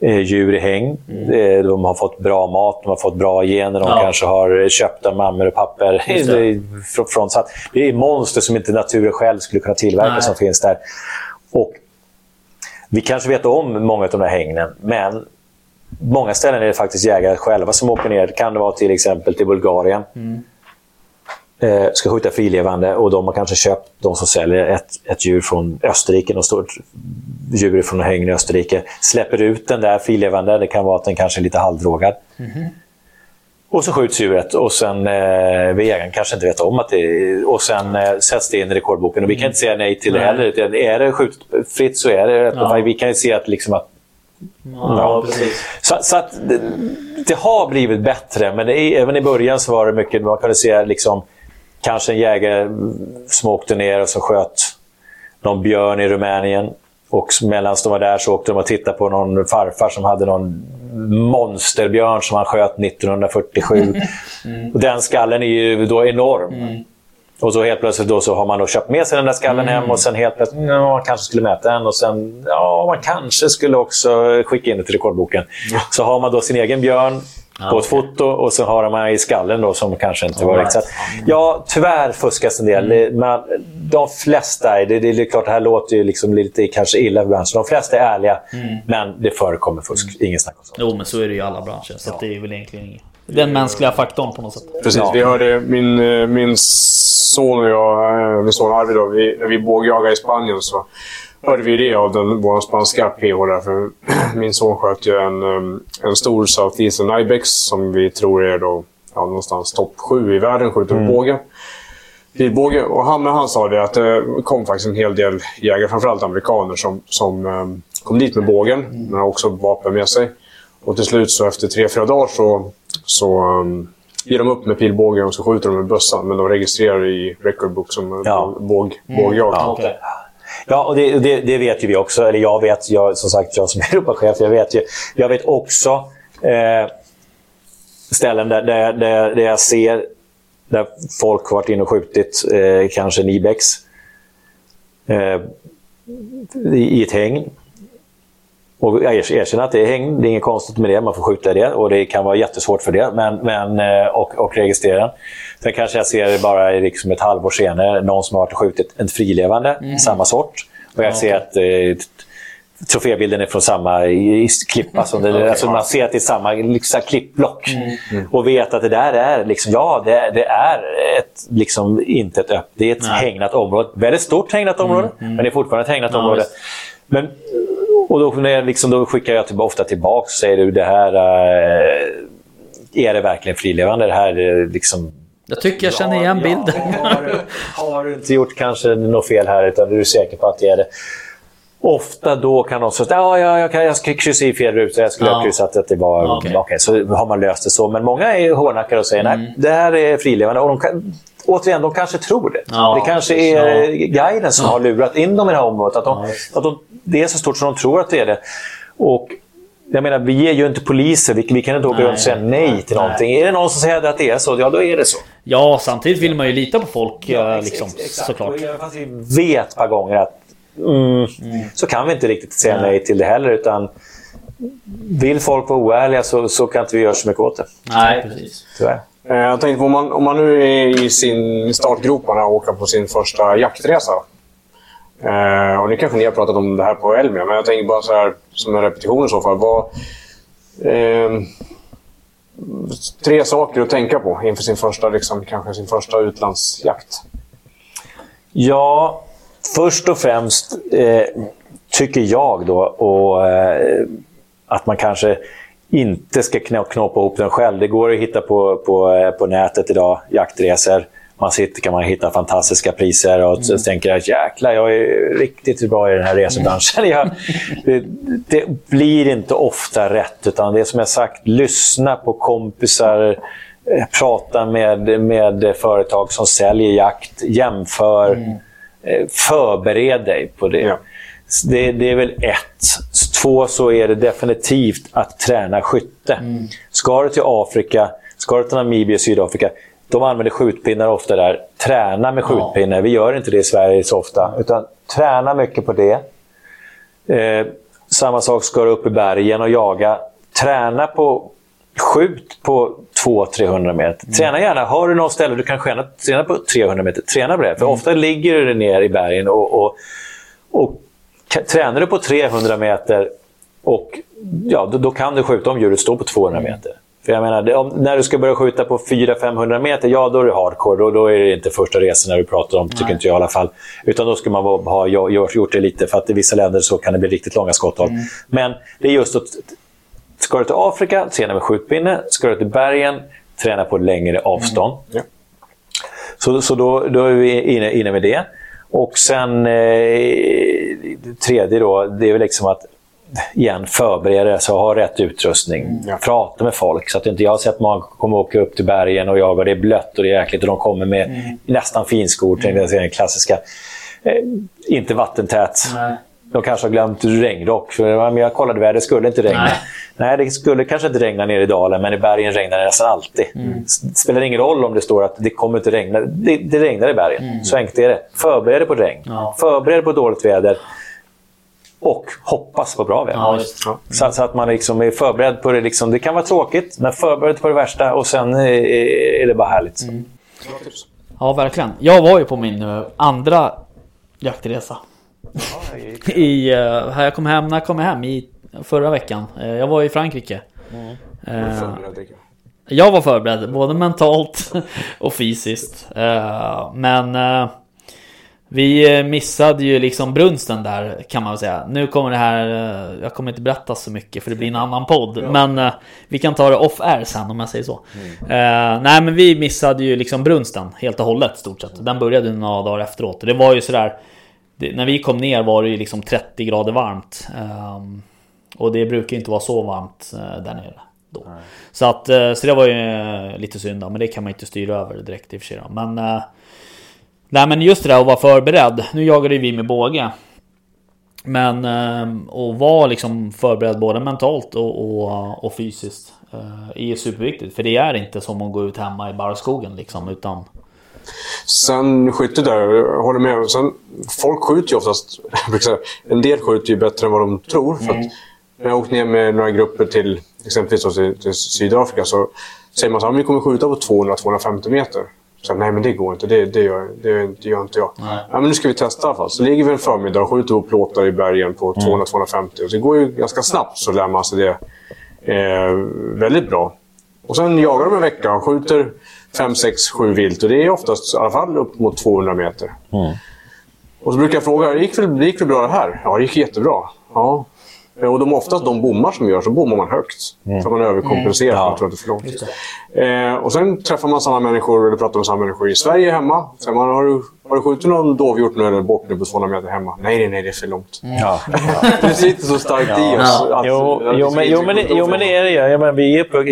eh, djur i hägn. Mm. Eh, de har fått bra mat, de har fått bra gener, de ja. kanske har köpt av mammor och papper. Det. [laughs] från, så det är monster som inte naturen själv skulle kunna tillverka Nej. som finns där. Och vi kanske vet om många av de här hängnen, men många ställen är det faktiskt jägare själva som åker ner. Kan det vara till exempel till Bulgarien. Eh, ska skjuta frilevande och de har kanske köpt, de som säljer ett, ett djur från Österrike, något stort djur från en hägn i Österrike. Släpper ut den där frilevande, det kan vara att den kanske är lite halvdrogad. Och så skjuts djuret och sen eh, jägaren kanske inte vet om att det är, Och sen eh, sätts det in i rekordboken. Och vi kan inte säga nej till det heller. Är det skjutet fritt så är det Ja. Vi kan ju se att, liksom att Ja, precis. så, så att det, det har blivit bättre, men är, även i början så var det mycket... Man kunde se liksom, kanske en jägare som åkte ner och så sköt någon björn i Rumänien. Och medan de var där så åkte de och tittade på någon farfar som hade någon monsterbjörn som han sköt 1947. Och den skallen är ju då enorm. Och så helt plötsligt då så har man då köpt med sig den där skallen hem och sen helt plötsligt, ja, man kanske skulle mäta den och sen, ja, man kanske skulle också skicka in det till rekordboken. Så har man då sin egen björn på ett foto och så har man i skallen då som kanske inte var riktigt. right. Så, Ja, tyvärr fuskas en del. Det- Men de flesta, det, det, är klart det här låter ju liksom lite kanske illa för branschen. De flesta är ärliga, men det förekommer fusk. Ingen snack om sånt. Jo, men så är det ju i alla branscher. Så att det är väl egentligen inget. Den mänskliga faktorn på något sätt. Precis. Ja. Vi hörde min, eh, min son och jag, eh, min son Arvid, då, vi, när vi bågjagade i Spanien så hörde vi det av den, vår spanska PH där. För [clears throat] min son sköt ju en, eh, en stor Southeastern Ibex som vi tror är då, ja, någonstans topp sju i världen, skjuter med båge. Pilbåge. Och han, men han sa det att det kom faktiskt en hel del jägare, framförallt amerikaner, som, som kom dit med bågen, men har också vapen med sig. Och till slut så efter tre, fyra dagar så, så um, ger de upp med pilbågen och så skjuter de med bössan. Men de registrerar i record book som Ja. båg, bågjakt. Ja. Okej. Ja, och det, det, det vet ju vi också. Eller jag vet, jag, som sagt, jag som är [laughs] Europachef, jag vet, ju, jag vet också eh, ställen där, där, där, där jag ser där folk har varit inne och skjutit eh, kanske en Ibex eh, i, ett hägn. Och jag er- erkänner att det är hägn, det är inget konstigt med det, man får skjuta i det och det kan vara jättesvårt för det men, men, eh, och, och registrera den. Sen kanske jag ser bara i liksom ett halvår senare, någon som har varit och skjutit en frilevande, samma sort. Och jag ser att eh, trofébilden är från samma klippa. Som det, alltså man ser att det är samma liksom, klippblock. Och vet att det där är, liksom, ja, det, det är ett, liksom, inte ett öppet, det är ett Nej. hägnat område. Väldigt stort hägnat område, men det är fortfarande ett hägnat Ja, område. visst. Men, och då, när jag liksom, då skickar jag ofta tillbaka och säger du, det här eh, är det verkligen frilevande? Det här är liksom Jag tycker jag känner igen bilden. Ja, har, du, har du inte gjort kanske något fel här utan du är säker på att det är det. Ofta då kan någon säga ja, ja, jag, jag ska kryssa i fel ruta. Jag skulle Ja. ha kryssat att det var... Okej. Okej, så har man löst det så. Men många är hårdnackade och säger nej, det här är frilevande. Och de kan, återigen, de kanske tror det. Ja, det kanske är Ja. guiden som har lurat in dem i det här området. Att, de, Ja, att de, det är så stort som de tror att det är det. Och jag menar, vi är ju inte poliser. Vi, vi kan inte åka runt och säga nej till Nej. någonting. Är det någon som säger att det är så, ja då är det så. Ja, samtidigt vill man ju lita på folk Ja, eh, ex- liksom, ex- exakt. såklart. Fast vi vet ett par gånger att mm, så kan vi inte riktigt säga Nej. nej till det heller. Utan vill folk vara oärliga så, så kan inte vi göra så mycket åt det. Nej, precis. Tyvärr. Eh, Jag tänkte på om man, om man nu är i sin startgroparna och åker på sin första jaktresa. Eh, och nu kanske ni har pratat om det här på Elmia, men jag tänker bara så här som en repetition i så fall. Vad, eh, tre saker att tänka på inför sin första, liksom, kanske sin första utlandsjakt. Ja, först och främst eh, tycker jag då och, eh, att man kanske inte ska kno- knåpa ihop den själv. Det går att hitta på, på, eh, på nätet idag, jaktresor. Man sitter kan man hitta fantastiska priser och så tänker jag jäklar, jag är riktigt bra i den här resebranschen. [laughs] Jag, det, det blir inte ofta rätt, utan det är som jag sagt, lyssna på kompisar, eh, prata med, med företag som säljer jakt, jämför, eh, förbered dig på det. Ja. Det, det är väl ett. Två, så är det definitivt att träna skytte. Ska du till Afrika, ska du till Namibia, Sydafrika, de använder skjutpinnar ofta där. Träna med skjutpinnar. Vi gör inte det i Sverige så ofta. Utan träna mycket på det. Eh, samma sak, ska du upp i bergen och jaga. Träna på Skjut på 200-300 meter. Träna gärna. Har du något ställe du kan träna, träna på 300 meter, träna på det. För ofta ligger du ner i bergen och, och, och tränar du på 300 meter Och ja, då, då, kan du skjuta om djuret står på 200 meter. För jag menar, det, om, när du ska börja skjuta på 400-500 meter, ja då är det hardcore. Då, då är det inte första resan när du pratar om, tycker inte jag i alla fall. Utan då ska man ha gjort, det lite, för att i vissa länder så kan det bli riktigt långa skotthåll. Mm. Men det är just att Ska du till Afrika, träna med skjutpinne. Ska du till bergen, träna på längre avstånd. Mm. Ja. Så, så då, då är vi inne, inne med det. Och sen eh, tredje då, det är väl liksom att igen, förbereda sig och ha rätt utrustning. Mm, ja. Prata med folk. Så att inte jag har sett många komma åka upp till bergen och jaga. Det är blött och det är jäkligt och de kommer med mm. nästan finskor. Mm. Den klassiska. Eh, inte vattentät. Nej. De kanske har glömt regnrock. För jag kollade vädret, det skulle inte regna. Nej. Nej. det skulle kanske inte regna nere i dalen, men i bergen regnar det nästan alltid. Mm. Det spelar ingen roll om det står att det kommer inte regna. Det, det regnar i bergen. Mm. Så enkelt är det. Förbered dig på regn. Ja. Förbered dig på dåligt väder. Och hoppas på bra väder. Ja, så, så, att man liksom är förberedd på det. Liksom, det kan vara tråkigt, men förberedd på det värsta och sen är, är det bara härligt. Mm. Ja, verkligen. Jag var ju på min eh, andra jaktresa [laughs] i, uh, jag kom hem, när jag kom hem? I förra veckan. Uh, jag var i Frankrike. Mm. Uh, jag var förberedd, både mentalt [laughs] och fysiskt. men vi missade ju liksom brunsten där kan man väl säga. Nu kommer det här, jag kommer inte berätta så mycket för det blir en annan podd. Ja. Men vi kan ta det off air sen om jag säger så. Mm. nej men vi missade ju liksom brunsten helt och hållet stort sett. Den började några dagar efteråt. Det var ju sådär det, när vi kom ner var det ju liksom 30 grader varmt. Um, och det brukar inte vara så varmt uh, där nere. Då. Så, att, uh, så det var ju uh, lite synd men det kan man inte styra över direkt i och för sig. Men, nej, men just det där att vara förberedd. Nu jagade vi med båge. Men ehm, att vara liksom förberedd både mentalt och, och, och fysiskt är superviktigt. För det är inte som att gå ut hemma i bara skogen liksom. Utan Sen skytte där, jag håller med. Sen, folk skjuter ju oftast... [laughs] en del skjuter ju bättre än vad de tror. För att när jag åkt ner med några grupper till exempelvis till, till Sydafrika så säger man att vi kommer skjuta på 200-250 meter. Så, nej, men det går inte. Det, det, gör, det, det gör inte jag. Ja, men nu ska vi testa i alla fall. Så ligger vi en förmiddag och skjuter på plåtar i bergen på 200-250. Mm. Det går ju ganska snabbt så lär man sig det eh, väldigt bra. Och sen jagar de en vecka och skjuter 5, 6, 7 vilt. Och det är oftast i alla fall upp mot 200 meter. Mm. Och så brukar jag fråga, det gick det gick väl bra det här? Ja, det gick jättebra. Ja. Och de, oftast de bommar som gör så bommar man högt. Mm. För man överkompenserar mm. ja. för att det är för långt. Eh, och sen träffar man samma människor, eller pratar med samma människor i Sverige hemma. Säger man, har du, har du skjutit någon dovhjort nu eller bort nu på 200 meter hemma? Nej, nej, nej, det är för långt. Mm. Ja. [laughs] det sitter så starkt ja. i oss. Ja. jo, jo, men, jo, men, jo, men det är det ju. Jag menar, vi är på,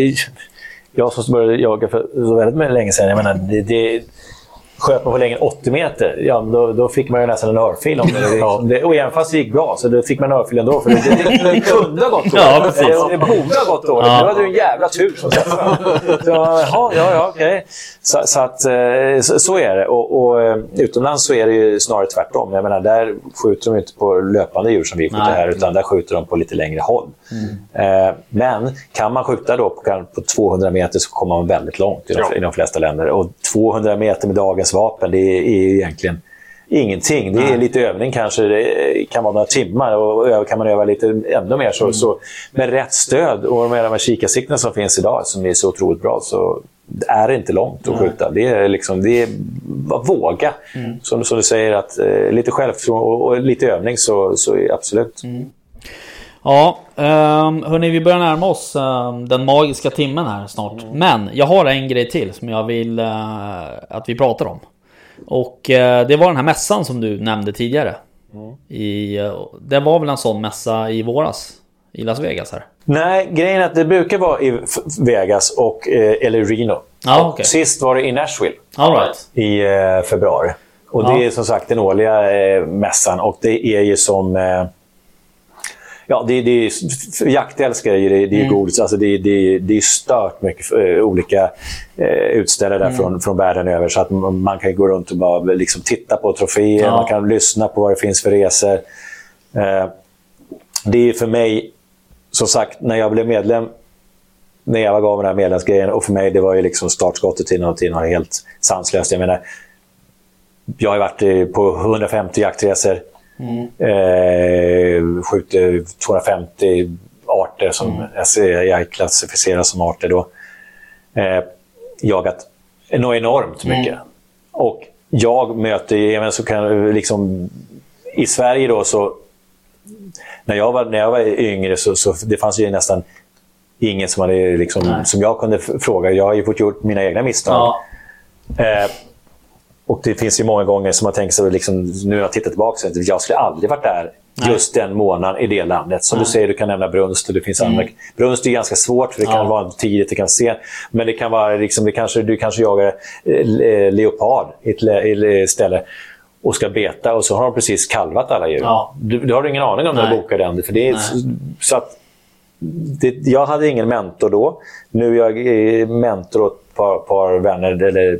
jag som började jaga för så väldigt länge sedan, jag menar, det, det sköt man på längden 80 meter, ja, då, då fick man ju nästan en örfil om det. [laughs] ja. det och även fast det gick bra, så då fick man örfil ändå. För det, det, det, kunde ha gått dåligt. Ja, precis. Det, det borde ha gått dåligt. Ja. Nu hade du en jävla tur. Så, så, ja, ja. Okay. Så, så, att, eh, så, så, är det. Och, och, eh, utomlands så är det ju snarare tvärtom. Jag menar, där skjuter de inte på löpande djur som vi skjuter Nej. här, utan där skjuter de på lite längre håll. Mm. Eh, men kan man skjuta då på, på 200 meter så kommer man väldigt långt i de, ja. i de flesta länder. Och 200 meter med dagens vapen, det är, är egentligen ingenting. Det är lite övning kanske, det kan vara några timmar och kan man öva lite ännu mer så, mm. så med rätt stöd och med de här kikarsiktena som finns idag som är så otroligt bra så är det inte långt att skjuta. Det är, liksom, det är våga. Mm. Som, som du säger, att, eh, lite självförtroende och, och, lite övning så, så absolut. Ja, um, hörni vi börjar närma oss um, den magiska timmen här snart. Mm. Men jag har en grej till som jag vill uh, att vi pratar om. Och uh, det var den här mässan som du nämnde tidigare. Mm. I, uh, det var väl en sån mässa i våras? I Las Vegas här? Nej, grejen är att det brukar vara i Vegas och, eller Reno. Ah, okay. Sist var det i Nashville. All right. I februari. Och det är som sagt den årliga mässan och det är ju som Ja, det, det är, jaktälskare det, det är mm. godis. Alltså det, det, det är stört mycket uh, olika uh, utställare där mm. från, från världen över. Så att man kan gå runt och bara liksom titta på troféer, ja. man kan lyssna på vad det finns för resor. Uh, det är för mig, som sagt, när jag blev medlem när jag gav den här medlemsgrejen och för mig det var ju liksom startskottet till någonting helt sanslöst. Jag menar, jag har varit på 150 jaktresor Eh, skjuter 250 arter som mm. jag klassificerar som arter. Då. Eh, jagat enormt mycket. Mm. Och jag möter, även så kan, liksom, i Sverige då så när jag var, när jag var yngre så, så det fanns ju nästan ingen som, hade, liksom, som jag kunde fråga. Jag har ju fått gjort mina egna misstag. Ja. Eh, och Det finns ju många gånger som man tänker sig, liksom, nu har jag tittat tillbaka, att jag skulle aldrig varit där Nej. just den månaden i det landet. Som Nej. du säger, du kan nämna Brunst och det finns mm. andra. Brunst är ganska svårt, för det kan ja. vara tidigt, det kan se. Men det kan vara, liksom, det kanske, du kanske jagar eh, leopard i ett ställe och ska beta och så har de precis kalvat alla djur. Ja. Du, du har ingen aning om när du bokar den. För det är, så, så, att, det, jag hade ingen mentor då. Nu är jag mentor åt ett par, par vänner, eller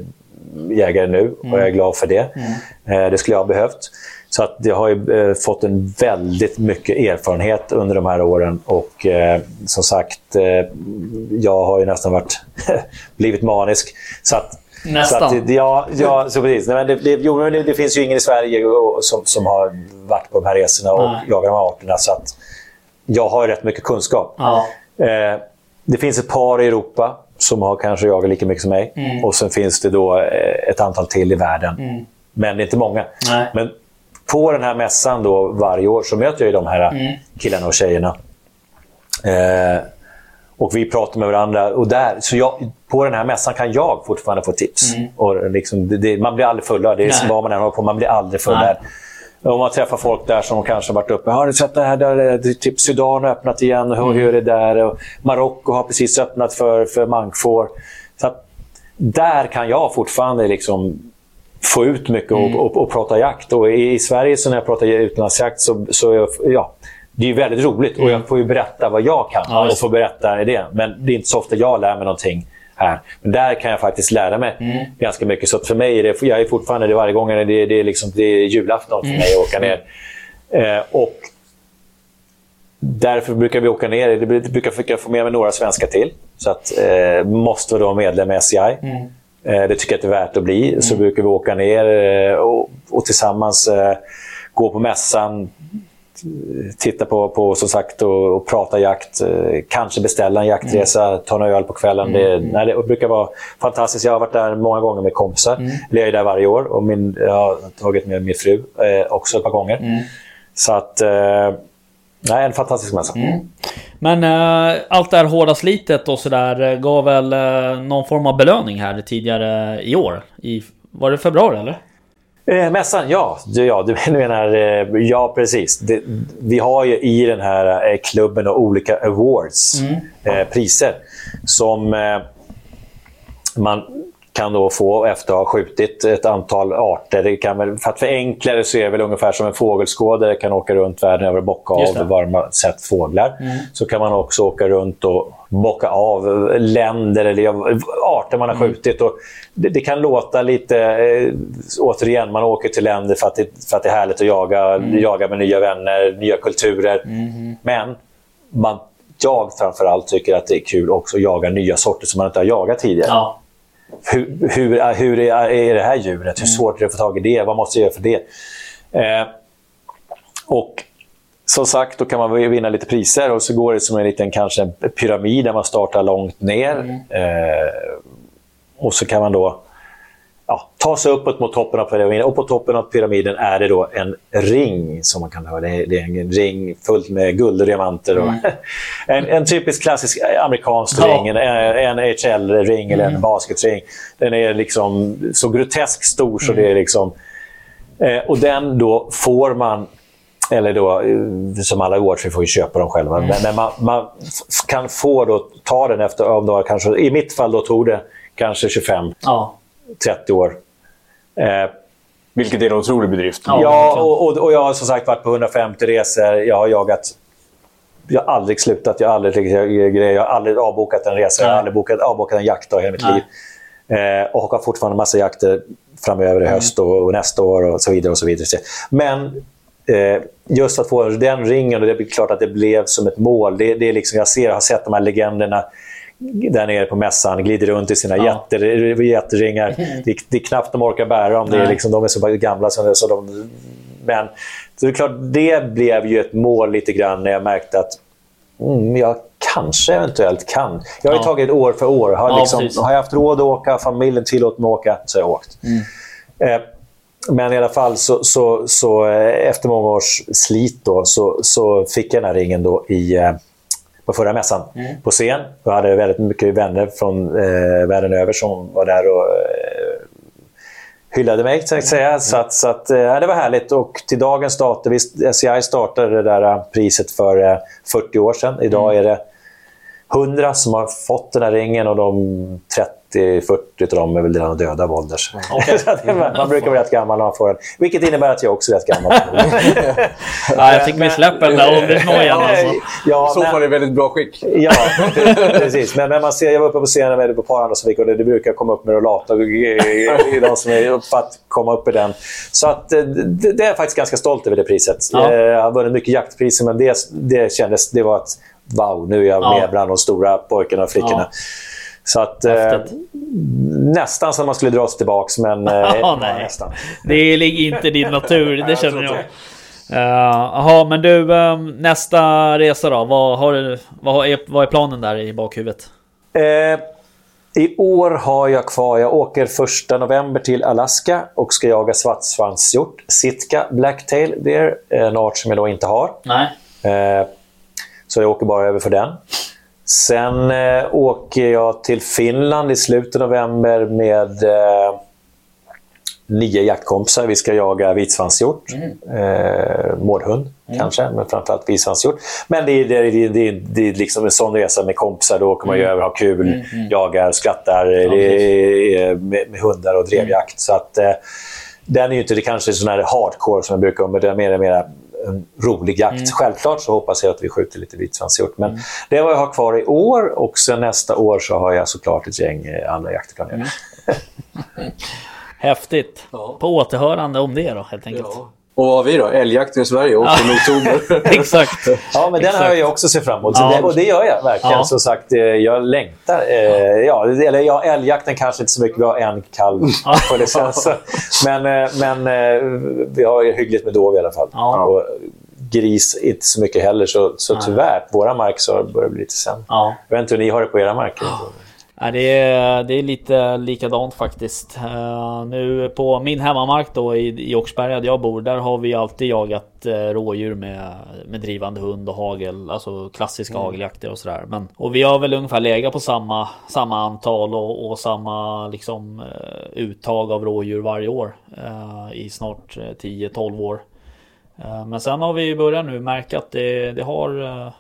jägare nu mm. och jag är glad för det. Mm. Eh, det skulle jag ha behövt. Så att jag har ju, eh, fått en väldigt mycket erfarenhet under de här åren. Och eh, som sagt, eh, jag har ju nästan varit [laughs] blivit manisk. Så att, Nästan. Så att, ja, ja så precis. Nej, men det, det, jo, det, det, finns ju ingen i Sverige som, som har varit på de här resorna och Nej. jagat de här arterna. Så att jag har rätt mycket kunskap. Ja. Eh, det finns ett par i Europa som har kanske jagat lika mycket som mig. Mm. Och sen finns det då eh, ett antal till i världen. Mm. Men det är inte många. Nej. Men på den här mässan då varje år så möter jag ju de här mm. killarna och tjejerna. Eh, och vi pratar med varandra. Och där, så jag, på den här mässan kan jag fortfarande få tips. Mm. Och liksom, det, man blir aldrig full Det är som vad man än håller på man blir aldrig full där. Om man träffar folk där som kanske varit uppe. Har du sett det här? Där, typ Sudan har öppnat igen. Hur, mm. hur är det där? Marocko har precis öppnat för, för mankfår. Så att, där kan jag fortfarande liksom få ut mycket och, mm. och, och, prata jakt. Och i, Sverige så när jag pratar utlandsjakt så, så ja, det är väldigt roligt och jag mm. får ju berätta vad jag kan ja, och få berätta det. Men det är inte så ofta jag lär mig någonting här. Men där kan jag faktiskt lära mig mm. ganska mycket. Så för mig är det, jag är fortfarande det varje gång det, det, är, liksom, det är julafton för mm. mig att åka ner. Eh, och Därför brukar vi åka ner. Det brukar jag få med mig några svenskar till. Så att, eh, måste vara medlem i SCI. Mm. Eh, det tycker jag att det är värt att bli. Mm. Så brukar vi åka ner eh, och, och tillsammans eh, gå på mässan, titta på, på som sagt och, och, prata jakt. Kanske beställa en jaktresa, mm. ta några öl på kvällen. Mm. Det, nej, det brukar vara fantastiskt. Jag har varit där många gånger med kompisar. Mm. Jag är där varje år och min, jag har tagit med min fru eh, också ett par gånger. Mm. Så att... Eh, nej, en fantastisk mässa. Mm. Men äh, allt det här hårda slitet och sådär gav väl någon form av belöning här tidigare i år? I, var det februari eller? Eh, mässan, ja. ja. [laughs] Du menar, eh, ja precis. Det, vi har ju i den här eh, klubben olika awards, mm. eh, priser, som eh, man kan då få efter att ha skjutit ett antal arter. Det kan väl, för att förenkla det så är det väl ungefär som en fågelskådare kan åka runt världen över och bocka av var man sett fåglar. Mm. Så kan man också åka runt och bocka av länder eller arter man har mm. skjutit. Och det, det, kan låta lite... Eh, återigen, man åker till länder för att det, för att det är härligt att jaga, mm. jaga med nya vänner, nya kulturer. Mm. Men man, jag framförallt tycker att det är kul också att jaga nya sorter som man inte har jagat tidigare. Ja hur, hur, hur är, är det här djuret? Hur svårt är det att få tag i det? Vad måste jag göra för det? Eh, och som sagt, då kan man vinna lite priser och så går det som en liten kanske en pyramid där man startar långt ner. Mm. Eh, och så kan man då ja, ta sig uppåt mot toppen av pyramiden. Och på toppen av pyramiden är det då en ring. som man kan höra. Det är en ring fullt med guld och diamanter. Mm. [laughs] en, en, typisk klassisk amerikansk ja. ring. En, en HL-ring eller en mm. basketring. Den är liksom så grotesk stor så mm. det är liksom... Eh, och den då får man eller då, eh, som alla awards, vi får ju köpa dem själva. Mm. Men, man, man, kan få då, ta den efter, om det kanske, i mitt fall då tog det kanske 25. Ja. 30 år. Eh, Vilket är en otrolig bedrift. Ja, och, och, och, jag har som sagt varit på 150 resor. Jag har jagat... Jag har aldrig slutat. Jag har aldrig, jag har aldrig avbokat en resa. Nej. Jag har aldrig bokat, avbokat en jaktdag i hela mitt Nej. liv. Eh, och har fortfarande massa jakter framöver i mm. höst och, och, nästa år och så vidare. och så vidare. Men eh, just att få den ringen, och det är klart att det blev som ett mål. Det, det är liksom, jag ser, har sett de här legenderna där nere på mässan, glider runt i sina ja. jätter, jätteringar. [laughs] Det, det, är knappt de orkar bära dem. Det är liksom, de är så gamla så, så de men så det är klart, det blev ju ett mål lite grann när jag märkte att mm, jag kanske eventuellt kan. Jag har ju Ja. tagit år för år. Har, liksom, har jag haft råd att åka, familjen tillåtit mig att åka, så har jag åkt. Mm. Eh, men i alla fall, så, så, så, eh, efter många års slit då, så, så fick jag den här ringen då i, eh, på förra mässan Mm. på scen. Jag hade väldigt mycket vänner från eh, världen över som var där och eh, hyllade mig, så att säga. Så, att, så att, eh, det var härligt. Och till dagens datum, visst, SCI startade det där eh, priset för eh, 40 år sedan. Idag är det 100 som har fått den här ringen och de 30-40 av dem är väl redan döda av ålder. [laughs] Att man brukar vara rätt gammal när man får den. Vilket innebär att jag också är rätt gammal. [laughs] Ja, jag tycker vi släpper den där åldersnojan alltså. ja, I så fall är det väldigt bra skick. Ja, [laughs] precis. Men, men man ser, jag var uppe på scenen med på par andra som fick och det, det brukar komma upp med rollator i, de som är för att komma upp i den. Så att, eh, det, det är jag faktiskt ganska stolt över det priset. Ja. Eh, Jag har vunnit mycket jaktpriser, men det, det kändes... Det var att wow, nu är jag Ja. med bland de stora pojkarna och flickorna. Ja. Så att, eh, nästan som man skulle dra sig tillbaka, men [laughs] eh, Ja, nej. nästan. Det ligger inte i din [laughs] natur, det känner jag. Eh, Jaha, men du, eh, nästa resa då? Vad, har du, vad, är, vad är planen där i bakhuvudet? Eh, I år har jag kvar, jag åker första november till Alaska och ska jaga svartsvanshjort, Sitka Blacktail Deer, en art som jag då inte har. Nej. Eh, så jag åker bara över för den. Sen eh, åker jag till Finland i slutet av november med eh, nio jaktkompisar. Vi ska jaga vitsvanshjort, eh, mårdhund kanske, men framförallt vitsvanshjort. Men det är, det, är, det, är, det, är, liksom en sån resa med kompisar. Då åker man ju över, har kul, jagar, skrattar det är, med, med hundar och drevjakt. Så att, eh, den är ju inte det kanske sån här hardcore som jag brukar men det är mer, mer en rolig jakt. Självklart så hoppas jag att vi skjuter lite vitsvanshjort. Men det är vad jag har kvar i år och sen nästa år så har jag såklart ett gäng eh, andra jakter planerade. [laughs] Häftigt. Ja. På återhörande om det då, helt enkelt. Och vad har vi då? Älgjakten i Sverige, 8 oktober. [laughs] Exakt. Ja, men den Exakt. har jag också sett fram emot. Ja. det, och det gör jag verkligen. Ja. Som sagt, eh, jag längtar. Eh, ja, eller ja, älgjakten kanske inte så mycket. Vi har en kalv på licens. [laughs] Men, eh, men vi har ju hyggligt med dov i alla fall. Ja. Och gris inte så mycket heller. Så, så tyvärr, på våra mark så börjar det bli lite sämre. Ja. Jag vet inte hur ni har det på era marker. Ja, det, är, det är lite likadant faktiskt. Eh, nu på min hemmamark då i, i Åkersberga där jag bor, där har vi alltid jagat uh, rådjur med, med drivande hund och hagel. Alltså klassiska hageljakter och sådär. Men, och vi har väl ungefär legat på samma, samma antal och, och samma liksom, eh, uttag av rådjur varje år. eh, I snart eh, 10-12 år. Eh, men sen har vi börjat nu märka att det, det har eh,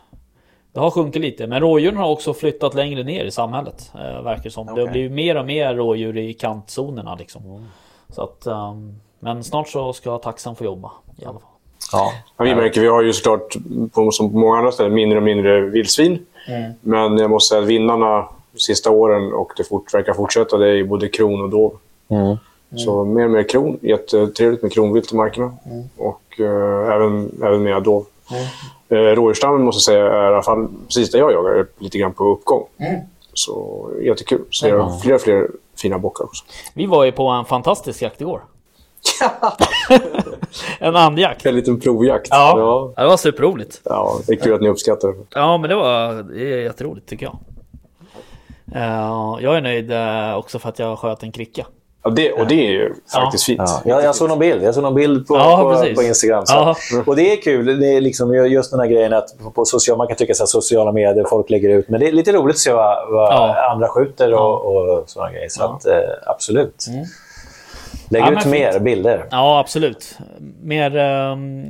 det har sjunkit lite, men rådjuren har också flyttat längre ner i samhället. Eh, verkar det som. Det har blivit mer och mer rådjur i kantzonerna liksom. Så att, ehm, men snart så ska taxan få jobba i alla fall. Ja. Ja, vi märker, vi har ju såklart, på, som på många andra ställen, mindre och mindre vildsvin. Men jag måste säga att vinnarna de sista åren, och det fort, verkar fortsätta, det är både kron och dov. Mm. Så mer och mer kron. Jättetrevligt med kronvilt i markerna. Och eh, även, även mer dov. Eh, rådjursstammen måste jag säga är i alla fall, precis där jag jagar, är lite grann på uppgång. Så jättekul. Så jag har fler och fler fina bockar också. Vi var ju på en fantastisk jakt igår. [laughs] en andjakt. En liten provjakt. Ja. Ja, Ja, Det var superroligt. ja, det är kul att ni uppskattar det. Ja, men det var det är jätteroligt tycker jag. Eh, jag är nöjd eh, också för att jag sköt en kricka. Ja, det, och det är ju faktiskt fint. Ja, jag, jag såg någon bild, jag såg någon bild på, Ja, på, på Instagram. Så. Ja. Och det är kul. Det är liksom just den här grejen att på, på social, man kan tycka att sociala medier, folk lägger ut. Men det är lite roligt att se vad, vad Ja. andra skjuter och, och sådana grejer. Så att, eh, absolut. Lägg Ja, ut mer fint. bilder. Ja, absolut. Mer, ehm,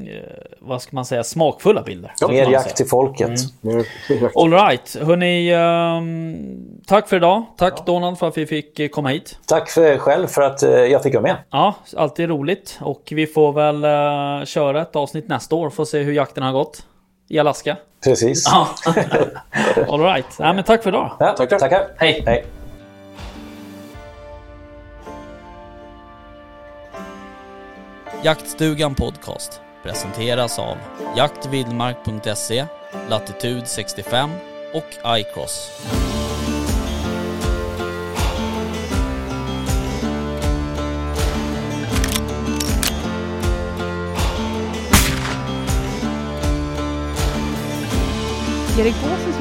vad ska man säga, smakfulla bilder. så kan Mer jakt till folket. Mer- jakt. All right, hörni. ehm, tack för idag. Tack Donald för att vi fick eh, komma hit. Tack för själv för att eh, jag fick vara med. Ja, alltid roligt. Och vi får väl eh, köra ett avsnitt nästa år för att se hur jakten har gått. I Alaska. Precis. Ja. [laughs] All right. Nej, men tack för idag. Ja, Tackar. tackar. Hej. Hej. Jaktstugan Podcast presenteras av jaktvildmark.se, Latitud 65 och iCross. Erik Gåsen